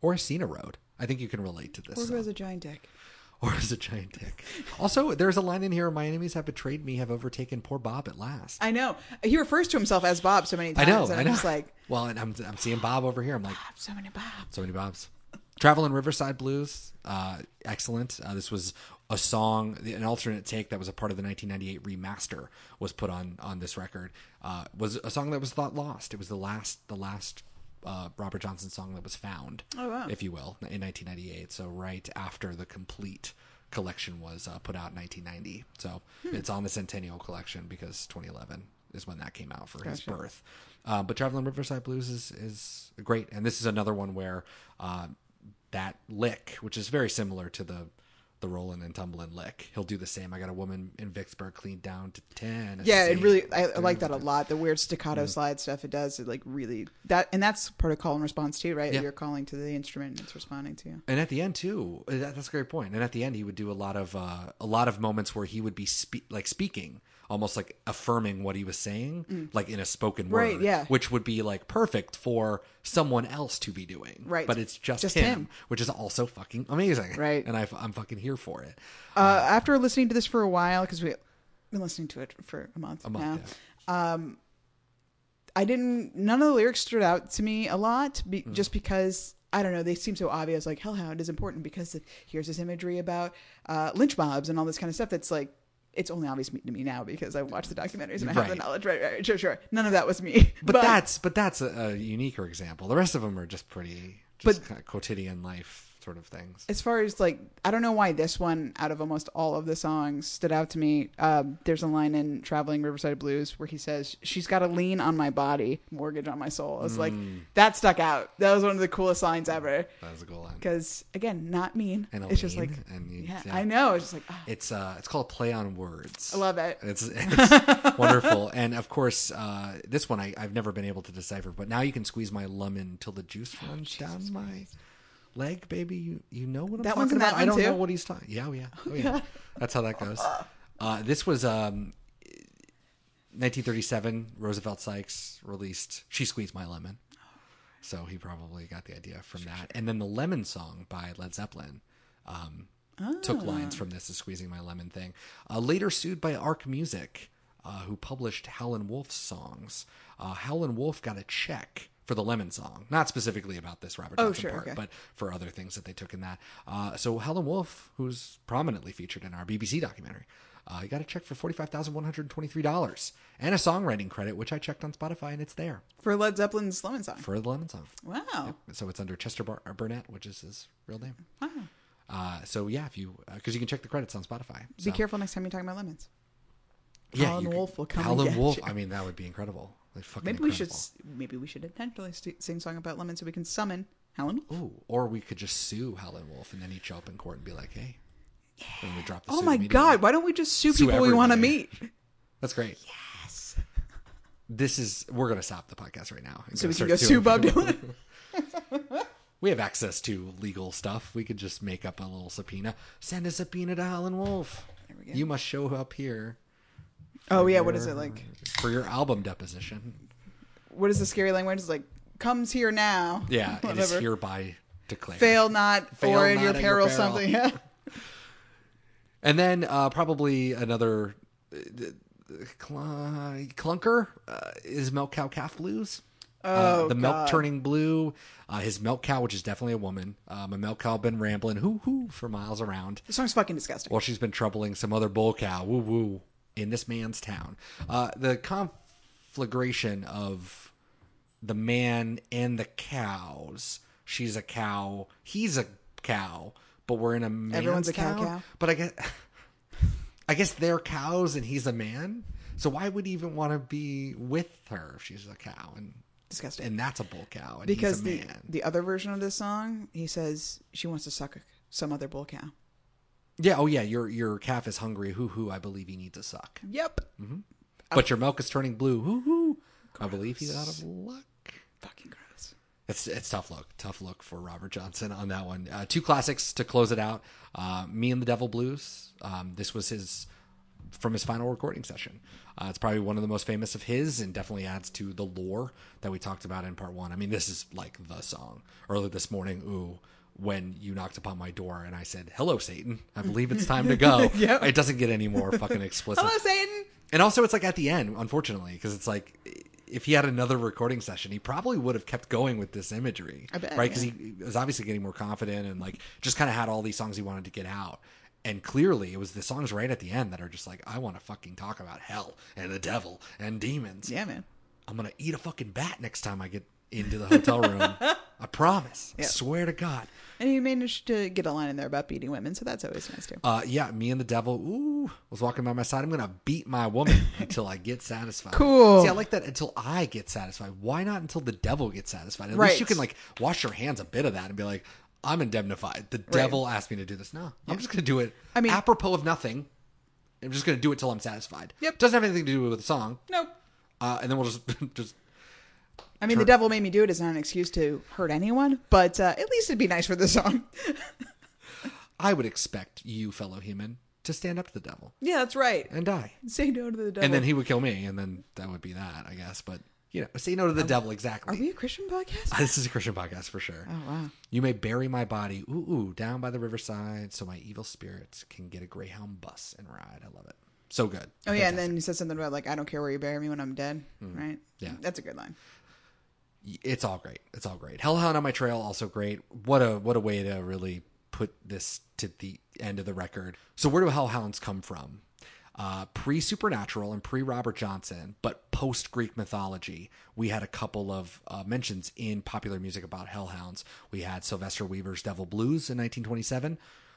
Or seen a road. I think you can relate to this. Or who has a giant dick? or as a giant dick. Also, there's a line in here: "My enemies have betrayed me, have overtaken poor Bob at last." I know. He refers to himself as Bob so many times. I times. know, and I I'm know. just like, well, and I'm I'm seeing Bob over here. I'm like, so many Bob. so many Bobs. Traveling Riverside Blues, uh, excellent. Uh, this was a song, an alternate take that was a part of the 1998 remaster was put on on this record. Uh, was a song that was thought lost. It was the last the last uh, Robert Johnson song that was found, Oh, wow. if you will, in 1998. So right after the complete collection was uh, put out in 1990. So Hmm. it's on the Centennial collection because 2011 is when that came out for his birth. Uh, but Traveling Riverside Blues is is great, and this is another one where uh, that lick, which is very similar to the the rolling and tumbling lick, he'll do the same. I got a woman in Vicksburg cleaned down to ten. Yeah, it really. I, I like that a lot. The weird staccato slide stuff it does. It like really that, and that's part of call and response too, right? Yeah. You're calling to the instrument, and it's responding to you. And at the end too, uh, that, that's a great point. And at the end, he would do a lot of uh, a lot of moments where he would be spe- like speaking, almost like affirming what he was saying, like in a spoken word, Mm. Right, yeah. which would be like perfect for someone else to be doing, Right. But it's just, Just him, him. which is also fucking amazing, Right. And I, I'm fucking here for it. Uh, after listening to this for a while, because we've been listening to it for a month, A month, now, yeah. I didn't. None of the lyrics stood out to me a lot, be, Hmm. just because I don't know. They seem so obvious. Like Hellhound is important because here's this imagery about uh, lynch mobs and all this kind of stuff. That's like it's only obvious to me now because I watched the documentaries and I have the Right. knowledge. Right, right, sure, sure. None of that was me. But, that's but that's a, a uniquer example. The rest of them are just pretty, just But- kind of quotidian life sort of things. as far as like I don't know why this one out of almost all of the songs stood out to me. Um, there's a line in Traveling Riverside Blues where he says, "She's got a lien on my body, mortgage on my soul." I was like, Mm. that stuck out. That was one of the coolest lines ever. That was a goal line. Because again, not mean. And it's just like, and you- yeah, yeah. I know. It's just like, ah, It's uh, it's called play on words. I love it. It's, it's wonderful, and of course, uh, this one I, I've never been able to decipher. But now you can squeeze my lemon till the juice Oh, runs down my leg, baby. You you know what I'm That talking one's about? I don't too? know what he's talking. Yeah, oh, yeah, oh, yeah. That's how that goes. Uh, this was um, 1937. Roosevelt Sykes released "She Squeezed My Lemon," so he probably got the idea from that. And then the "Lemon Song" by Led Zeppelin. Um, took lines from this, the squeezing my lemon thing. Uh, later sued by Arc Music, uh, who published Howlin' Wolf's songs. Uh, Howlin' Wolf got a check for the lemon song, not specifically about this Robert Oh, Johnson sure, part, okay. but for other things that they took in that. Uh, so Howlin' Wolf, who's prominently featured in our BBC documentary, uh, he got a check for forty five thousand one hundred twenty three dollars and a songwriting credit, which I checked on Spotify, and it's there For Led Zeppelin's Lemon Song. for the lemon song. Wow. So it's under Chester Bar- uh, Burnett, which is his real name. Wow. Uh, so yeah, if you because you can check the credits on Spotify. Be So, careful next time you're talking about lemons. Yeah, you could- Wolf will come Wolf. you. I mean, that would be incredible. Fucking Maybe we should. incredible. s- Maybe we should intentionally st- sing song about lemons so we can summon Howlin'. Wolf. Ooh, or we could just sue Howlin' Wolf, and then he'd show up in court and be like, "Hey," and we drop the Oh suit my immediately. God! Why don't we just sue Sue people we want to everybody. meet? That's great. Yes. This is. We're gonna stop the podcast right now. and So we can start go suing sue Bob people. Dylan. We have access to legal stuff. We could just make up a little subpoena. Send a subpoena to Howlin' Wolf. we go. You must show up here. Oh yeah, what is it like? For your album deposition. What is the scary language? It's like comes here now. Yeah, it is Whatever. hereby declared. Fail not, Fail or in not your your peril, peril. something. Yeah. And then uh, probably another uh, cl- clunker uh, is Milk Cow Calf Blues. uh, Oh, the milk God. turning blue. Uh, his milk cow, which is definitely a woman. Um, a milk cow been rambling hoo hoo for miles around. The song's fucking disgusting. Well, she's been troubling some other bull cow, woo woo, in this man's town. Uh, the conflagration of the man and the cows. She's a cow. He's a cow. But we're in a man's Everyone's a cow town. cow. But I guess, I guess they're cows and he's a man. So why would he even want to be with her if she's a cow and Disgusting. and that's a bull cow and because he's a the man? the other version of this song, he says she wants to suck some other bull cow. Yeah. Oh yeah. Your your calf is hungry. Hoo hoo. I believe he needs a suck. Yep. But your milk is turning blue. Hoo hoo. I believe he's out of luck. Fucking gross. It's it's tough look, tough look for Robert Johnson on that one. Uh, two classics to close it out. Uh, Me and the Devil Blues. Um, this was his from his final recording session. Uh, it's probably one of the most famous of his, and definitely adds to the lore that we talked about in part one. I mean, this is like the song. Early this morning, ooh, when you knocked upon my door and I said, "Hello, Satan. I believe it's time to go." Yep. It doesn't get any more fucking explicit. Hello, Satan. And also, it's like at the end, unfortunately, because it's like if he had another recording session, he probably would have kept going with this imagery, I bet, right? Because yeah. he was obviously getting more confident and like just kind of had all these songs he wanted to get out. And clearly, it was the songs right at the end that are just like, I want to fucking talk about hell and the devil and demons. Yeah, man. I'm gonna eat a fucking bat next time I get into the hotel room. I promise. I swear to God. And he managed to get a line in there about beating women, so that's always nice too. Uh, yeah, me and the devil. Ooh, was walking by my side. I'm gonna beat my woman until I get satisfied. Cool. See, I like that until I get satisfied. Why not until the devil gets satisfied? At Right. least you can like wash your hands a bit of that and be like, I'm indemnified. The devil asked me to do this. No, I'm just gonna do it. I mean- apropos of nothing. I'm just gonna do it till I'm satisfied. Yep. Doesn't have anything to do with the song. Nope. Uh, and then we'll just just I mean, the devil made me do it is not an excuse to hurt anyone, but uh, at least it'd be nice for the song. I would expect you, fellow human, to stand up to the devil yeah, that's right. and die. Say no to the devil. And then he would kill me, and then that would be that, I guess. But you know, say no to the devil exactly. Are we a Christian podcast? This is a Christian podcast for sure. Oh wow. You may bury my body, ooh, ooh, down by the riverside, so my evil spirits can get a Greyhound bus and ride. I love it. So good. Oh yeah, and then he said something about like I don't care where you bury me when I'm dead, right? Mm-hmm. Yeah. that's a good line. It's all great. It's all great. Hellhound on my trail, also great. What a what a way to really put this to the end of the record. So where do hellhounds come from? Uh, pre Supernatural and pre Robert Johnson, but post Greek mythology, we had a couple of uh, mentions in popular music about hellhounds. We had Sylvester Weaver's Devil Blues in 1927,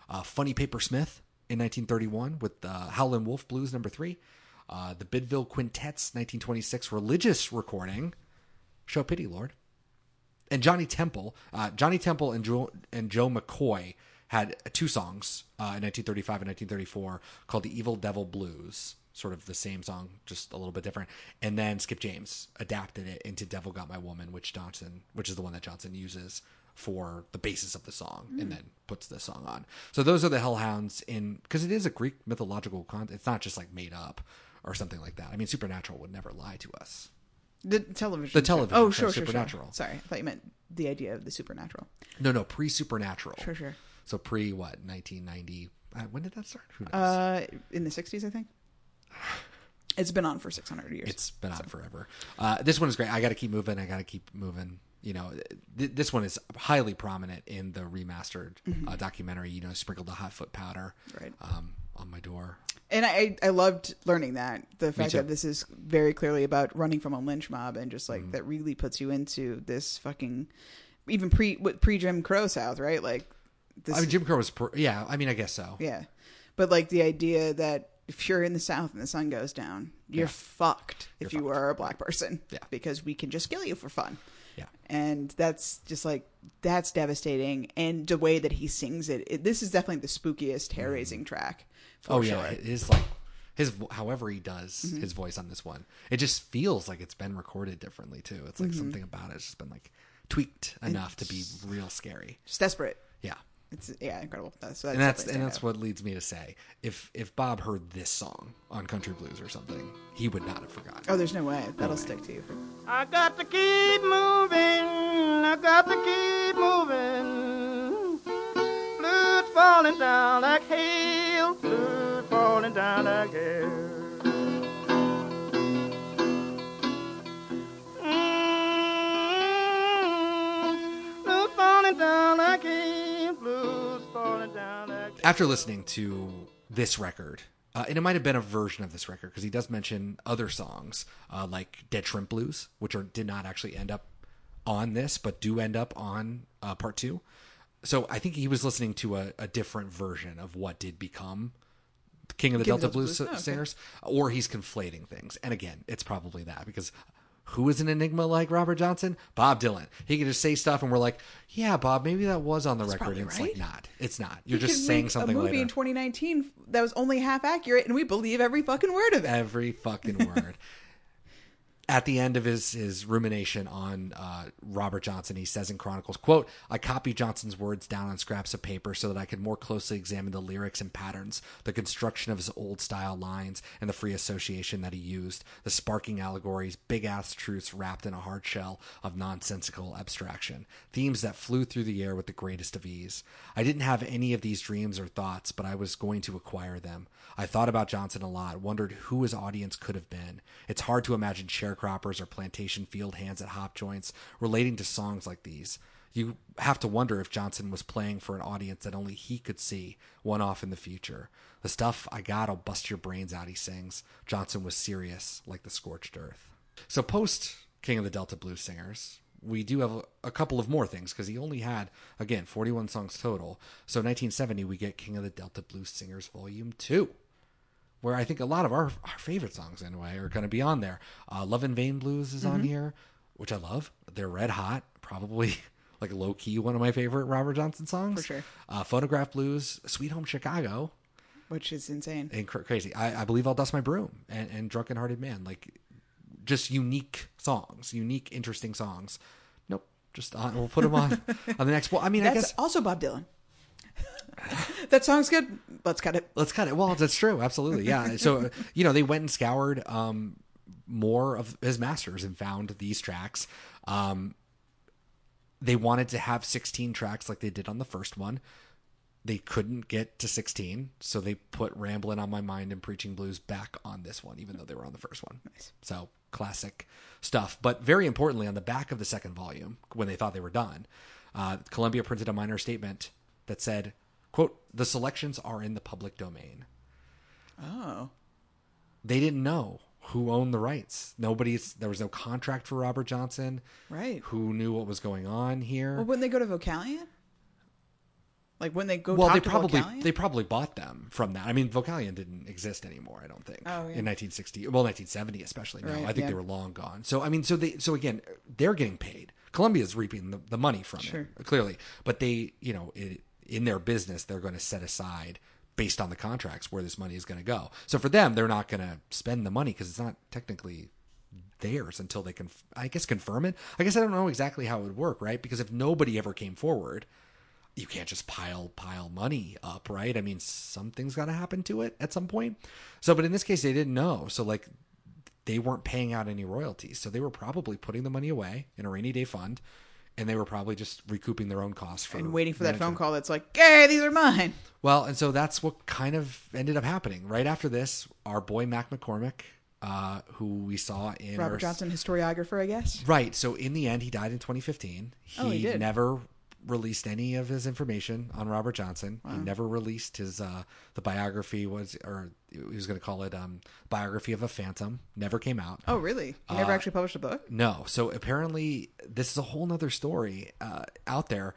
uh, Funny Paper Smith in 1931 with uh, Howlin' Wolf Blues number three, uh, the Bidville Quintet's 1926 religious recording, Show Pity, Lord and Johnny Temple, uh, Johnny Temple and Joe and Joe McCoy had two songs uh, in 1935 and 1934 called "The Evil Devil Blues," sort of the same song, just a little bit different. And then Skip James adapted it into "Devil Got My Woman," which Johnson, which is the one that Johnson uses for the basis of the song, and then puts the song on. So those are the Hellhounds in because it is a Greek mythological content. It's not just like made up or something like that. I mean, Supernatural would never lie to us. The television. The show. television Oh, sure, sure, Supernatural. Sure. Sorry, I thought you meant the idea of the supernatural. No, no, pre Supernatural. Sure, sure. So pre what? 1990. Uh, when did that start? Who knows? Uh, in the '60s, I think. It's been on for 600 years. it's been on forever. Uh, this one is great. I got to keep moving. I got to keep moving. You know, th- this one is highly prominent in the remastered uh, documentary. You know, sprinkled the hot foot powder Mm-hmm. Right. um, on my door. and I, I loved learning that the fact too. that this is very clearly about running from a lynch mob and just like Mm-hmm. that really puts you into this fucking even pre pre Jim Crow South, right? Like this, I mean, Jim Crow was. Pr- yeah, I mean, I guess so. yeah, but like the idea that if you're in the South and the sun goes down, you're fucked if you are a black person, Yeah. because we can just kill you for fun. Yeah. and that's just like that's devastating and the way that he sings it, it this is definitely the spookiest hair raising track for oh sure yeah, his like his however he does Mm-hmm. his voice on this one, it just feels like it's been recorded differently too. It's like Mm-hmm. something about it has just been like tweaked enough to be real scary. just desperate Yeah. it's yeah incredible that's, so and that's and that's stand what leads me to say if if Bob heard this song on Country Blues or something, he would not have forgotten. oh there's no way that'll stick to you I got to keep moving. I got to keep moving. Falling down like hail. Blood falling down like hail. Mm, falling down like hail. After listening to this record, uh, and it might have been a version of this record because he does mention other songs uh, like Dead Shrimp Blues, which are, did not actually end up on this, but do end up on uh, part two. So I think he was listening to a, a different version of what did become King of the King Delta the Blues, Blues. Oh, okay. singers, or he's conflating things. And again, it's probably that because who is an enigma like Robert Johnson? Bob Dylan. He can just say stuff, and we're like, "Yeah, Bob, maybe that was on the record." And it's right. like not. It's not. You're You just saying make something a movie later. in 2019 that was only half accurate and we believe every fucking word of it Every fucking word. at the end of his his rumination on uh, Robert Johnson, he says in Chronicles, "quote I copied Johnson's words down on scraps of paper so that I could more closely examine the lyrics and patterns, the construction of his old style lines, and the free association that he used, the sparking allegories, big ass truths wrapped in a hard shell of nonsensical abstraction, themes that flew through the air with the greatest of ease. I didn't have any of these dreams or thoughts, but I was going to acquire them. I thought about Johnson a lot, wondered who his audience could have been. It's hard to imagine sharecroppers or plantation field hands at hop joints relating to songs like these. You have to wonder if Johnson was playing for an audience that only he could see, one off in the future. The stuff I got'll bust your brains out, he sings. Johnson was serious, like the scorched earth. So, post King of the Delta Blues Singers, we do have a, couple of more things because he only had, again, 41 songs total. So, 1970, we get King of the Delta Blues Singers Volume 2 where I think a lot of our, our favorite songs anyway are going to be on there. Uh, Love in Vain Blues is on here, which I love. They're red hot, probably like low key one of my favorite Robert Johnson songs. For sure. Uh, Photograph Blues, Sweet Home Chicago, which is insane. and cr- crazy. I, I believe I'll dust my broom and, and Drunken Hearted Man. Like just unique songs, unique, interesting songs. Nope. Just on, we'll put them on on the next. Well, I mean, I That's guess also Bob Dylan. that song's good. Let's cut it. let's cut it. well that's true. Absolutely. Yeah. So you know they went and scoured um more of his masters and found these tracks. Um they wanted to have 16 tracks like they did on the first one. They couldn't get to 16 so they put ramblin' on my mind and preaching blues back on this one even though they were on the first one. So classic stuff. But very importantly on the back of the second volume when they thought they were done uh, columbia printed a minor statement that said quote the selections are in the public domain Oh, they didn't know who owned the rights nobody's there was no contract for robert johnson right. who knew what was going on here Well, wouldn't they go to Vocalion? Like when they go well they to probably Vocalion? they probably bought them from that i mean vocalion didn't exist anymore i don't think Oh, yeah. in 1960 well 1970 especially no Right, i think yeah. they were long gone so i mean so they so again they're getting paid columbia's reaping the, the money from Sure. it clearly but they you know it, in their business they're going to set aside based on the contracts where this money is going to go. So for them they're not going to spend the money because it's not technically theirs until they can i guess confirm it. I guess i don't know exactly how it would work right? Because if nobody ever came forward you can't just pile pile money up right? I mean something's got to happen to it at some point. So but in this case they didn't know. So like they weren't paying out any royalties. So they were probably putting the money away in a rainy day fund and they were probably just recouping their own costs for and waiting for that phone call that's like, "Hey, these are mine." Well, and so that's what kind of ended up happening. Right after this, our boy Mac McCormick, uh, who we saw in Robert our- Johnson, historiographer, I guess. Right. So in the end, he died in 2015. He, Oh, he did. never released any of his information on Robert Johnson. He never released his uh, the biography was or he was going to call it um, biography of a phantom. Never came out. Oh, really? He never Uh, actually published a book. No. So apparently, this is a whole nother story uh, out there.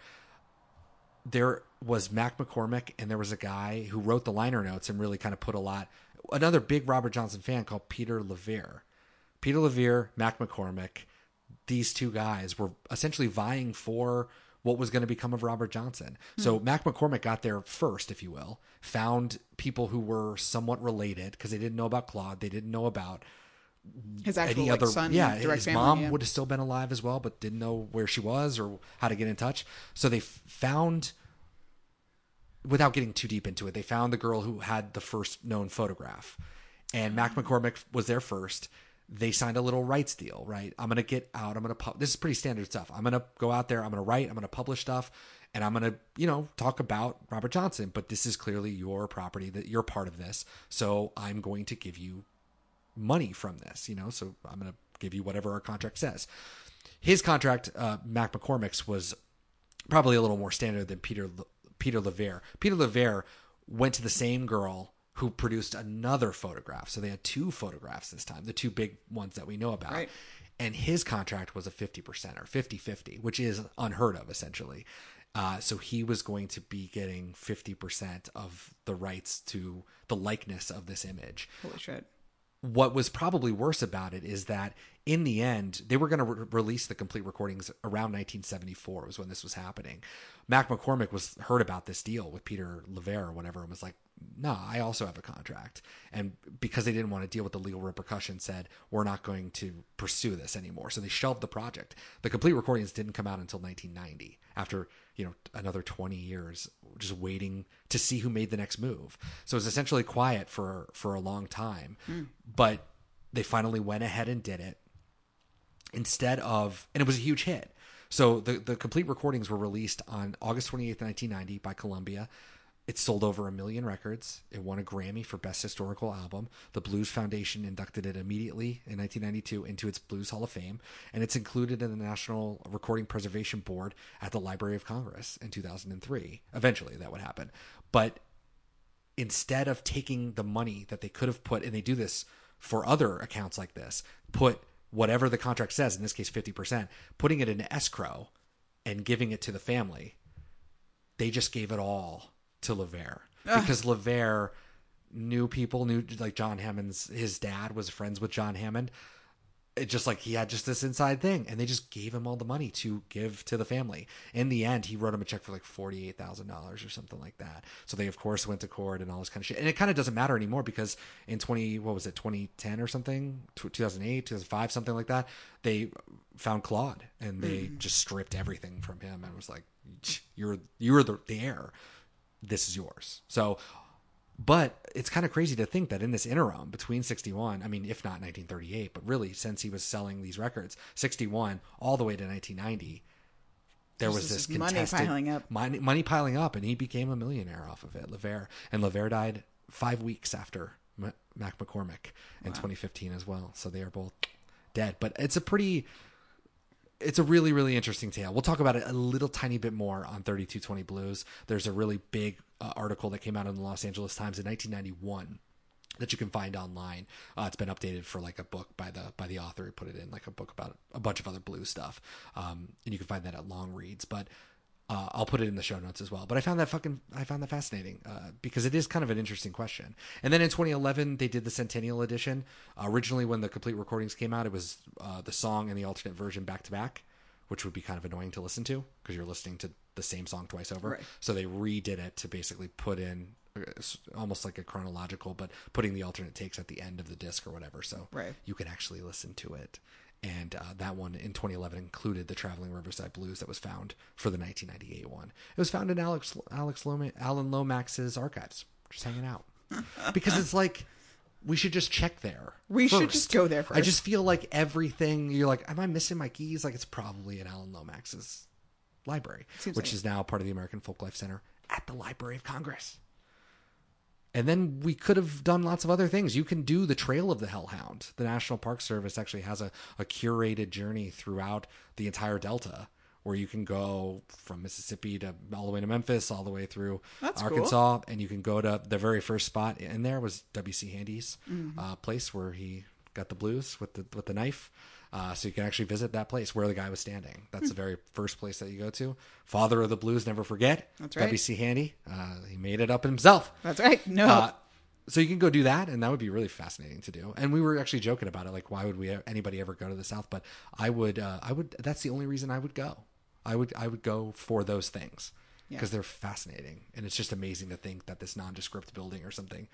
There was Mac McCormick, and there was a guy who wrote the liner notes and really kind of put a lot. Another big Robert Johnson fan called Peter LaVere. Peter LaVere, Mac McCormick, these two guys were essentially vying for what was going to become of Robert Johnson. So Mac McCormick got there first, if you will, found people who were somewhat related because they didn't know about Claude, they didn't know about His actual any like, other son, yeah his family. mom yeah. would have still been alive as well but didn't know where she was or how to get in touch so they found without getting too deep into it they found the girl who had the first known photograph and mac Ah. mccormick was there first they signed a little rights deal right i'm gonna get out i'm gonna pu- this is pretty standard stuff i'm gonna go out there i'm gonna write i'm gonna publish stuff and i'm gonna you know talk about robert johnson but this is clearly your property that you're part of this so i'm going to give you money from this, you know, so I'm going to give you whatever our contract says. His contract, uh, Mac McCormick's, was probably a little more standard than Peter Peter LaVere. Peter LaVere went to the same girl who produced another photograph. So they had two photographs this time, the two big ones that we know about. Right. And his contract was a 50% or 50 50, which is unheard of essentially. Uh, so he was going to be getting 50% of the rights to the likeness of this image Holy shit! What was probably worse about it is that in the end they were going to re- release the complete recordings around 1974 was when this was happening mac mccormick was heard about this deal with peter LaVere or whatever and was like nah, I also have a contract. And because they didn't want to deal with the legal repercussions, said, we're not going to pursue this anymore. So they shelved the project. The complete recordings didn't come out until 1990, after, you know, another 20 years just waiting to see who made the next move. So it was essentially quiet for, for a long time. Hmm. But they finally went ahead and did it instead of and it was a huge hit so the the complete recordings were released on august 28th 1990 by columbia it sold over a million records. It won a grammy for best historical album. The blues foundation inducted it immediately in 1992 into its blues hall of fame and it's included in the national recording preservation board at the library of congress in 2003 eventually that would happen. But instead of taking the money that they could have put, and they do this for other accounts like this, put whatever the contract says, in this case 50%, putting it in escrow and giving it to the family, they just gave it all to LaVere. Because LaVere knew people, knew like John Hammond's, his dad was friends with John Hammond. It just like he had just this inside thing, and they just gave him all the money to give to the family. In the end, he wrote him a check for like forty eight thousand dollars or something like that. So they of course went to court and all this kind of shit. And it kind of doesn't matter anymore because in twenty what was it twenty ten or something, two thousand eight, two thousand five, something like that, they found Claude and they mm. just stripped everything from him and was like, "You're you're the, the heir. This is yours." So but it's kind of crazy to think that in this interim between 61, I mean, if not 1938, but really since he was selling these records, 61 all the way to 1990, there was this money piling up. money, money piling up, and he became a millionaire off of it. LaVere and LaVere died five weeks after M- Mac McCormick in 2015 as well. So they are both dead. But it's a pretty it's a really really interesting tale. We'll talk about it a little tiny bit more on 3220 blues. There's a really big uh, article that came out in the los angeles times in 1991 that you can find online. Uh, it's been updated for like a book by the by the author who put it in like a book about a bunch of other blues stuff. Um, and you can find that at long reads but uh, I'll put it in the show notes as well. But I found that fucking, I found that fascinating uh, because it is kind of an interesting question. And then in 2011, they did the Centennial Edition. Uh, originally, when the complete recordings came out, it was uh, the song and the alternate version back to back, which would be kind of annoying to listen to because you're listening to the same song twice over. Right. So they redid it to basically put in uh, almost like a chronological, but putting the alternate takes at the end of the disc or whatever. So Right. you can actually listen to it. And uh, that one in 2011 included the Traveling Riverside Blues that was found for the 1998 one. It was found in Alex Alex Loma, Alan Lomax's archives, just hanging out. because it's like we should just check there. We should just go there I just feel like everything you're like, am I missing my keys? Like it's probably in Alan Lomax's library, Seems which like is now part of the American Folklife Center at the Library of Congress. And then we could have done lots of other things. You can do the Trail of the Hellhound. The National Park Service actually has a, a curated journey throughout the entire Delta where you can go from Mississippi to all the way to Memphis, all the way through That's cool. Arkansas, and you can go to the very first spot in there was W.C. Handy's Mm-hmm. uh, place where he got the blues with the with the knife. Uh, so you can actually visit that place where the guy was standing. That's the very first place that you go to. Father of the blues, never forget. That's right. W.C. Handy. Uh, he made it up himself. That's right. No. Uh, so you can go do that, and that would be really fascinating to do. And we were actually joking about it, like why would we anybody ever go to the South? But I would, uh, I would. That's the only reason I would go. I would, I would go for those things Yeah. because they're fascinating, and it's just amazing to think that this nondescript building or something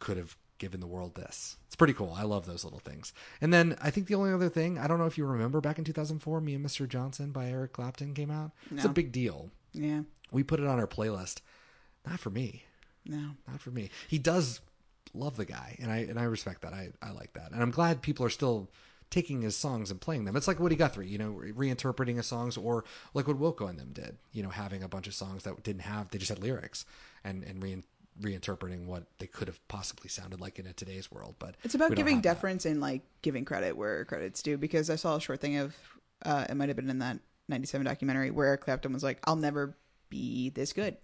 could have given the world this. It's pretty cool. I love those little things. And then I think the only other thing, I don't know if you remember back in 2004, Me and Mr. Johnson by Eric Clapton came out. It's a big deal. yeah. We put it on our playlist. Not for me No. not for me. He does love the guy, and I and I respect that. I I like that, and I'm glad people are still taking his songs and playing them. It's like Woody Guthrie, you know, reinterpreting his songs, or like what Wilco and them did, you know, having a bunch of songs that didn't have, they just had lyrics, and and rein, reinterpreting what they could have possibly sounded like in a today's world. But It's about giving have that. deference and like giving credit where credit's due. Because I saw a short thing of, uh, it might have been in that '97 documentary where Eric Clapton was like, "I'll never be this good.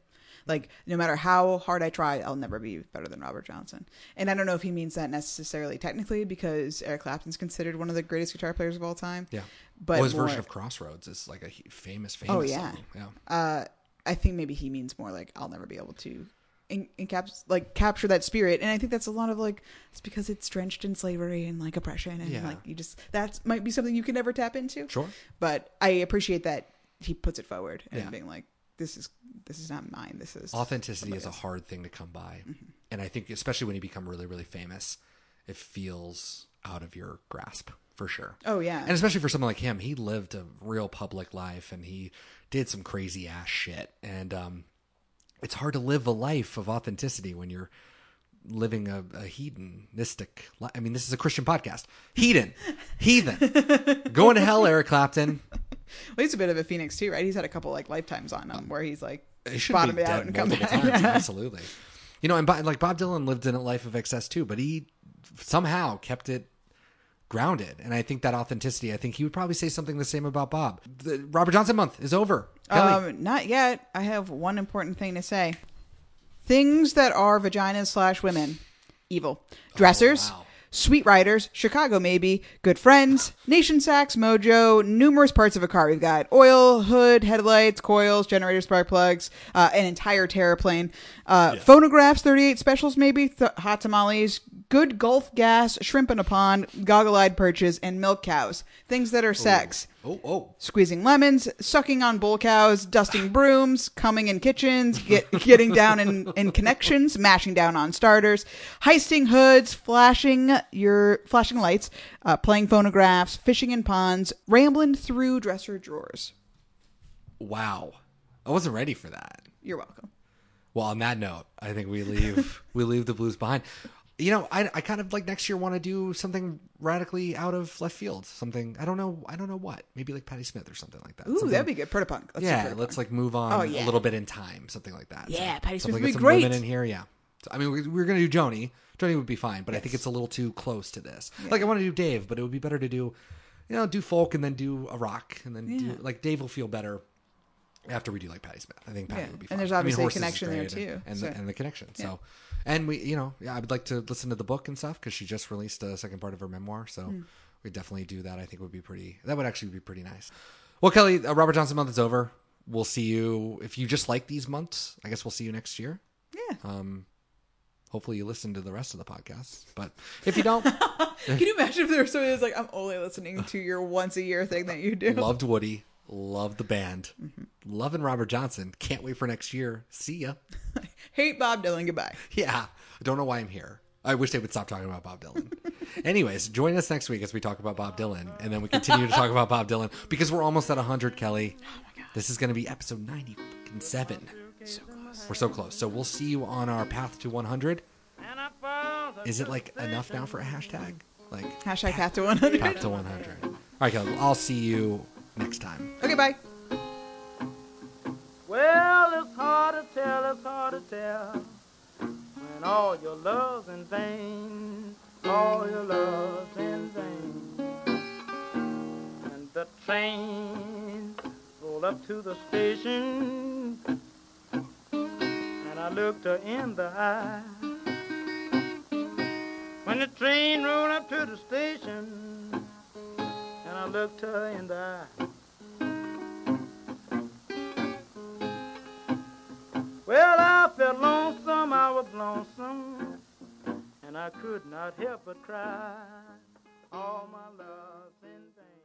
Like no matter how hard I try, I'll never be better than Robert Johnson." And I don't know if he means that necessarily technically because Eric Clapton's considered one of the greatest guitar players of all time. Yeah, But well, his more- version of Crossroads is like a famous, famous. Oh, yeah. song. yeah. uh, I think maybe he means more like I'll never be able to in, caps like capture that spirit, and I think that's a lot of like it's because it's drenched in slavery and like oppression, and Yeah. like you just that might be something you can never tap into. Sure. But I appreciate that he puts it forward and Yeah. being like, this is this is not mine. This is authenticity is a hard thing to come by and i think especially when you become really really famous it feels out of your grasp for sure Oh yeah. and especially for someone like him he lived a real public life and he did some crazy ass shit and um it's hard to live a life of authenticity when you're living a, a hedonistic li- i mean this is a christian podcast hedon heathen going to hell eric clapton Well, he's a bit of a phoenix too, right? He's had a couple like lifetimes on him where he's like He should bottom be it out and come back. times. Absolutely. You know, and Bob, like Bob Dylan lived in a life of excess too, but he somehow kept it grounded. And I think that authenticity. I think he would probably say something the same about Bob. The Robert Johnson month is over. Kelly, Um, not yet. I have one important thing to say. Things that are vaginas slash women, evil. Dressers, wow. sweet riders, Chicago maybe, good friends, nation sacks, mojo, numerous parts of a car. We've got oil, hood, headlights, coils, generator spark plugs, uh, an entire terraplane, uh, phonographs, 38 specials maybe, th- hot tamales, good Gulf gas, shrimp in a pond, goggle-eyed perches, and milk cows. Things that are sex oh oh, squeezing lemons, sucking on bull cows, dusting brooms, coming in kitchens, get, getting down in, in connections, mashing down on starters, heisting hoods, flashing your flashing lights, uh, playing phonographs, fishing in ponds, rambling through dresser drawers. wow! I wasn't ready for that. You're welcome. Well, on that note, I think we leave we leave the blues behind. You know, I, I kind of like next year want to do something radically out of left field. Something I don't know I don't know what. Maybe like Patti Smith or something like that. Ooh, Something- that'd be good. Protopunk. Let's do yeah, Protopunk. let's like move oh, on Oh, a little bit in time, something like that. Yeah, Patti something Smith would get be some great. women in here. Yeah, so, I mean, we, we were gonna do Joni. Joni would be fine, but I think it's a little too close to this. Like I want to do Dave, but it would be better to do, you know, do folk and then do a rock and then Yeah. do like Dave will feel better after we do like Patti Smith. I think Patti Yeah, would be and fine. there's I mean, obviously a connection there, too, and so- the, and the connection. So, and we, you know, yeah, I would like to listen to the book and stuff because she just released a second part of her memoir. So Hmm. we definitely do that. I think would be pretty. That would actually be pretty nice. Well, Kelly, uh, Robert Johnson month is over. We'll see you if you just like these months. I guess we'll see you next year. Yeah. Um, hopefully you listen to the rest of the podcast. But if you don't, Can you imagine if there was somebody that's like, I'm only listening to your once a year thing that you do? loved Woody, loved the band, Mm-hmm. loving Robert Johnson. Can't wait for next year. See ya. Hate Bob Dylan. Goodbye. Yeah. I don't know why I'm here. I wish they would stop talking about Bob Dylan. Anyways, join us next week as we talk about Bob Dylan, and then we continue to talk about Bob Dylan because we're almost at 100, Kelly. This is going to be episode 97. So close. We're so close. So we'll see you on our path to 100. Is it like enough now for a hashtag? Like Hashtag path to 100. path to 100. All right, Kelly. I'll see you next time. Okay, bye. Well, it's hard to tell, it's hard to tell. When all your love's in vain, all your love's in vain. And the train rolled up to the station, and I looked her in the eye. When the train rolled up to the station, and I looked her in the eye. Well, I felt lonesome, I was lonesome, and I could not help but cry. All my love's in vain.